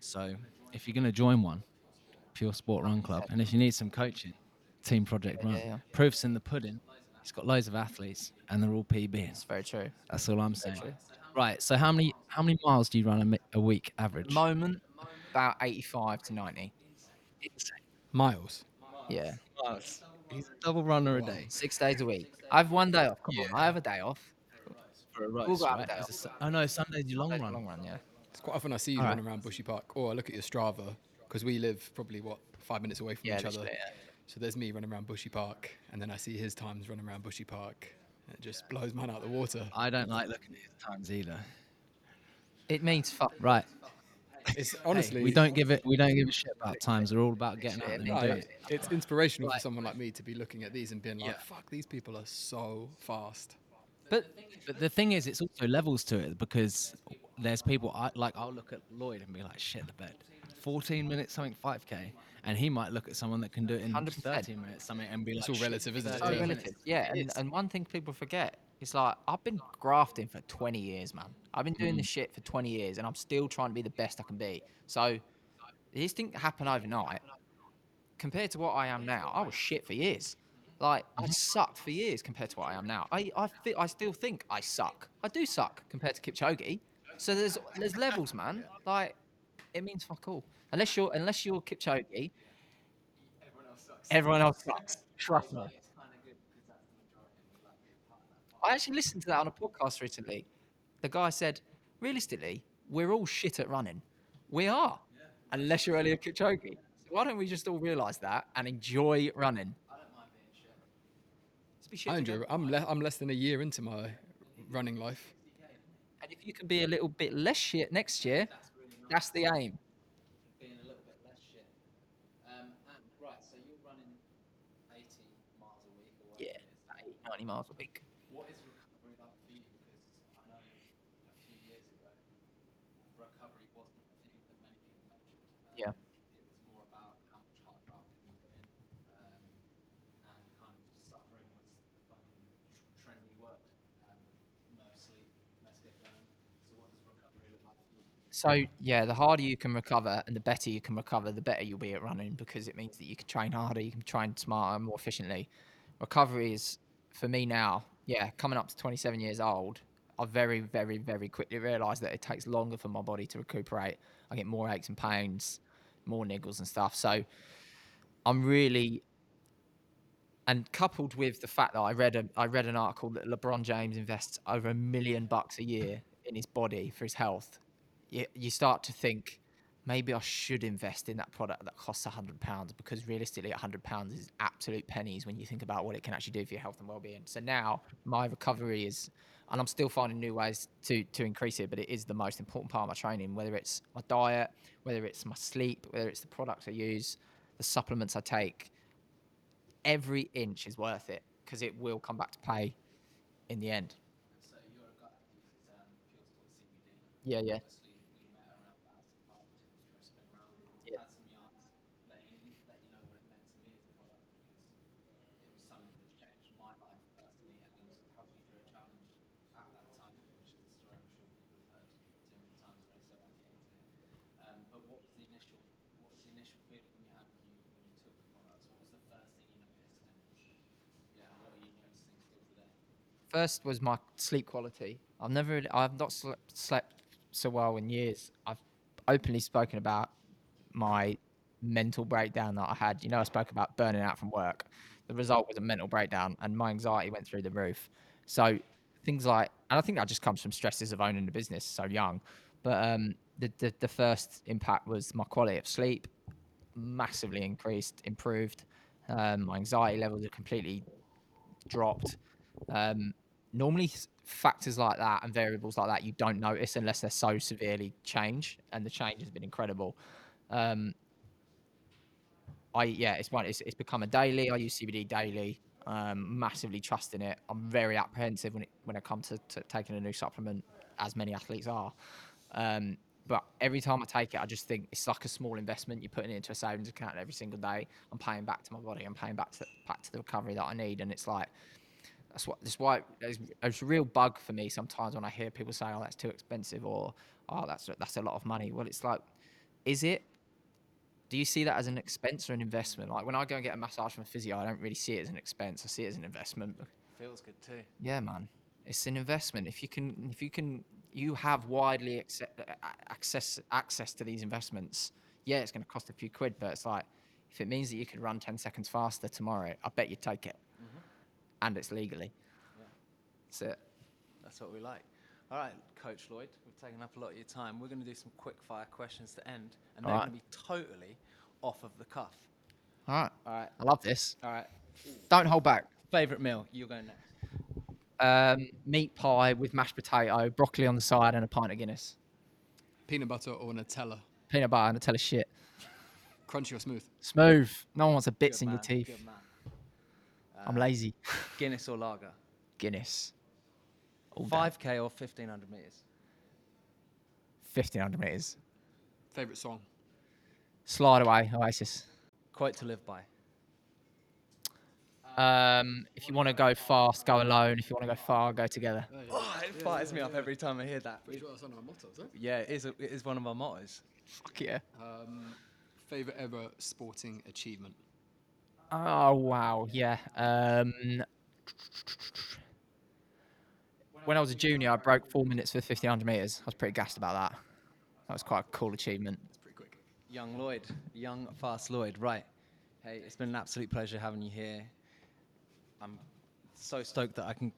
So if you're going to join one, Pure Sport Run Club, and if you need some coaching, Team Project Run. yeah, yeah. Proof's in the pudding. He's got loads of athletes, and they're all PBs. It's very true. That's all I'm saying. Right. So how many how many miles do you run a, mi- a week average? Moment, about 85 to 90. Miles. Yeah. miles. He's a double runner a day Six days a week. I have one day off. Come on, I have a day off. for a race. We'll go have a right? day It's off. a Su- oh no, Sunday's your long Sunday's run. Long run, yeah. It's quite often I see you All running around Bushy Park, or I look at your Strava because we live probably what five minutes away from Yeah, each other. literally, yeah. So there's me running around Bushy Park, and then I see his times running around Bushy Park. It just blows man out the water. I don't like looking at his times either. It means fuck. Right. It's honestly we don't give it. We don't give a shit about times. We're all about getting out there and No, doing it's, it. it's inspirational Right. for someone like me to be looking at these and being like, Yeah. "Fuck, these people are so fast." But but the thing is, it's also levels to it because there's people I, like I'll look at Lloyd and be like, shit, the bed, 14 minutes something 5k, and he might look at someone that can do it in 100%. 13 minutes something and be like, It's all relative, isn't it? 13 Yeah. relative. Yeah, and, and one thing people forget is like I've been grafting for 20 years, man. I've been doing this mm. shit for 20 years, and I'm still trying to be the best I can be. So this didn't happen overnight. Compared to what I am now, I was shit for years. Like I mm-hmm. sucked for years compared to what I am now. I I, thi- I still think I suck. I do suck compared to Kipchoge. So there's there's levels, man. Like it means fuck all. Unless you're unless you're Kipchoge, everyone else sucks. Trust me. I actually listened to that on a podcast recently. The guy said, realistically, we're all shit at running. We are, unless you're Eliud Kipchoge. So why don't we just all realise that and enjoy running? Let's be shit I enjoy. together. I'm le- I'm less than a year into my running life. And if you can be a little bit less shit next year, that's the aim. 90 miles a week. What is recovery like for you? Because I know a few years ago, recovery wasn't a thing that many people mentioned. Yeah. It was more about how much hard you put in, um, and kind of suffering was the fucking tr- trendy word. Um, no sleep, let's get. So what does recovery look like for you? So yeah, the harder you can recover and the better you can recover, the better you'll be at running because it means that you can train harder, you can train smarter, more efficiently. Recovery is for me now, yeah, coming up to 27 years old, I very, very, very quickly realised that it takes longer for my body to recuperate. I get more aches and pains, more niggles and stuff. So I'm really and coupled with the fact that I read a I read an article that LeBron James invests over a million bucks a year in his body for his health you, you start to think maybe I should invest in that product that costs hundred pounds because realistically, hundred pounds is absolute pennies when you think about what it can actually do for your health and well-being. So now my recovery is, and I'm still finding new ways to to increase it, but it is the most important part of my training. Whether it's my diet, whether it's my sleep, whether it's the products I use, the supplements I take, every inch is worth it because it will come back to pay in the end. So you're a guy who uses um, pure sport CBD. Yeah, yeah. Obviously, we met around that park, just been around. Yeah. Had some yarns, letting you, let you know what it meant to me as a product because it was something that's changed my life personally and also helped me through a challenge at that time, which is a story I'm sure people have heard too many times already, so I won't get into it. Um, but what was the initial, what was the initial feeling you had when you when you took the products? What was the first thing you noticed? And yeah, what are you noticing still today? First was my sleep quality. I've never, really, I've not slept, slept so well in years. I've openly spoken about my mental breakdown that I had. You know, I spoke about burning out from work. The result was a mental breakdown, and my anxiety went through the roof. So things like, and I think that just comes from stresses of owning a business so young. But um, the, the the first impact was my quality of sleep massively increased, improved. Um, my anxiety levels are completely dropped. Um, normally, factors like that and variables like that you don't notice unless they're so severely changed, and the change has been incredible. Um, I yeah, it's one. It's, it's become a daily. I use CBD daily. Um, massively trusting it. I'm very apprehensive when it when it comes to, to taking a new supplement, as many athletes are. Um, but every time I take it, I just think it's like a small investment. You're putting it into a savings account every single day. I'm paying back to my body. I'm paying back to back to the recovery that I need, and it's like that's what that's why it's, it's a real bug for me sometimes when I hear people say, "Oh, that's too expensive," or "Oh, that's that's a lot of money." Well, it's like, is it? Do you see that as an expense or an investment? Like when I go and get a massage from a physio, I don't really see it as an expense. I see it as an investment. Feels good too. Yeah, man, it's an investment. If you can, if you can, you have widely acce- a- access access to these investments. Yeah, it's going to cost a few quid, but it's like if it means that you could run ten seconds faster tomorrow, I bet you'd take it, and it's legally. Yeah. That's it. That's what we like. All right, Coach Lloyd, we've taken up a lot of your time. We're going to do some quick fire questions to end, and they're All going to be totally off of the cuff. All right, All right, I love this. all right. Don't hold back. Favorite meal? You're going next. Um, meat pie with mashed potato, broccoli on the side, and a pint of Guinness. Peanut butter or Nutella? Peanut butter, and Nutella shit. Crunchy or smooth? Smooth. No one wants a bits Good in your man, teeth. Good. I'm Uh, lazy. Guinness or lager? Guinness. All day. 5k or 1500 meters? 1500 meters. Favorite song? Slide away, Oasis. Quote to live by. Um, if you want to go fast, go alone. If you want to go far, go together. Oh, it fires me up every time I hear that. Pretty sure that's one of my mottos, huh? Yeah, it is, a, it is one of our mottos. Fuck yeah. Um, favorite ever sporting achievement? Oh wow, yeah. Um, when I was a junior, I broke four minutes for 1500 meters. I was pretty gassed about that. That was quite a cool achievement. That's pretty quick. Young Lloyd, young fast Lloyd, right? Hey, it's been an absolute pleasure having you here. I'm so stoked that I can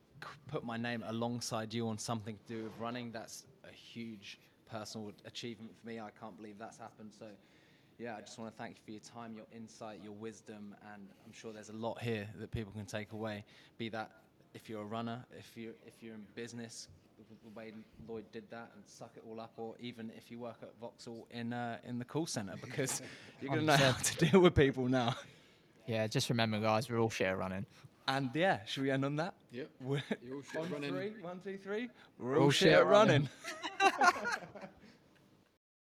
put my name alongside you on something to do with running. That's a huge personal achievement for me. I can't believe that's happened. So, yeah, I just want to thank you for your time, your insight, your wisdom, and I'm sure there's a lot here that people can take away. Be that if you're a runner, if you if you're in business, the- the way Lloyd did that and suck it all up, or even if you work at Vauxhall in uh, in the call center, because you're gonna know how to deal with people now. Yeah, just remember, guys, we're all shit at running. And yeah, should we end on that? Yep. We're- You're all shit on running. three, one, two, three. We're all shit at running.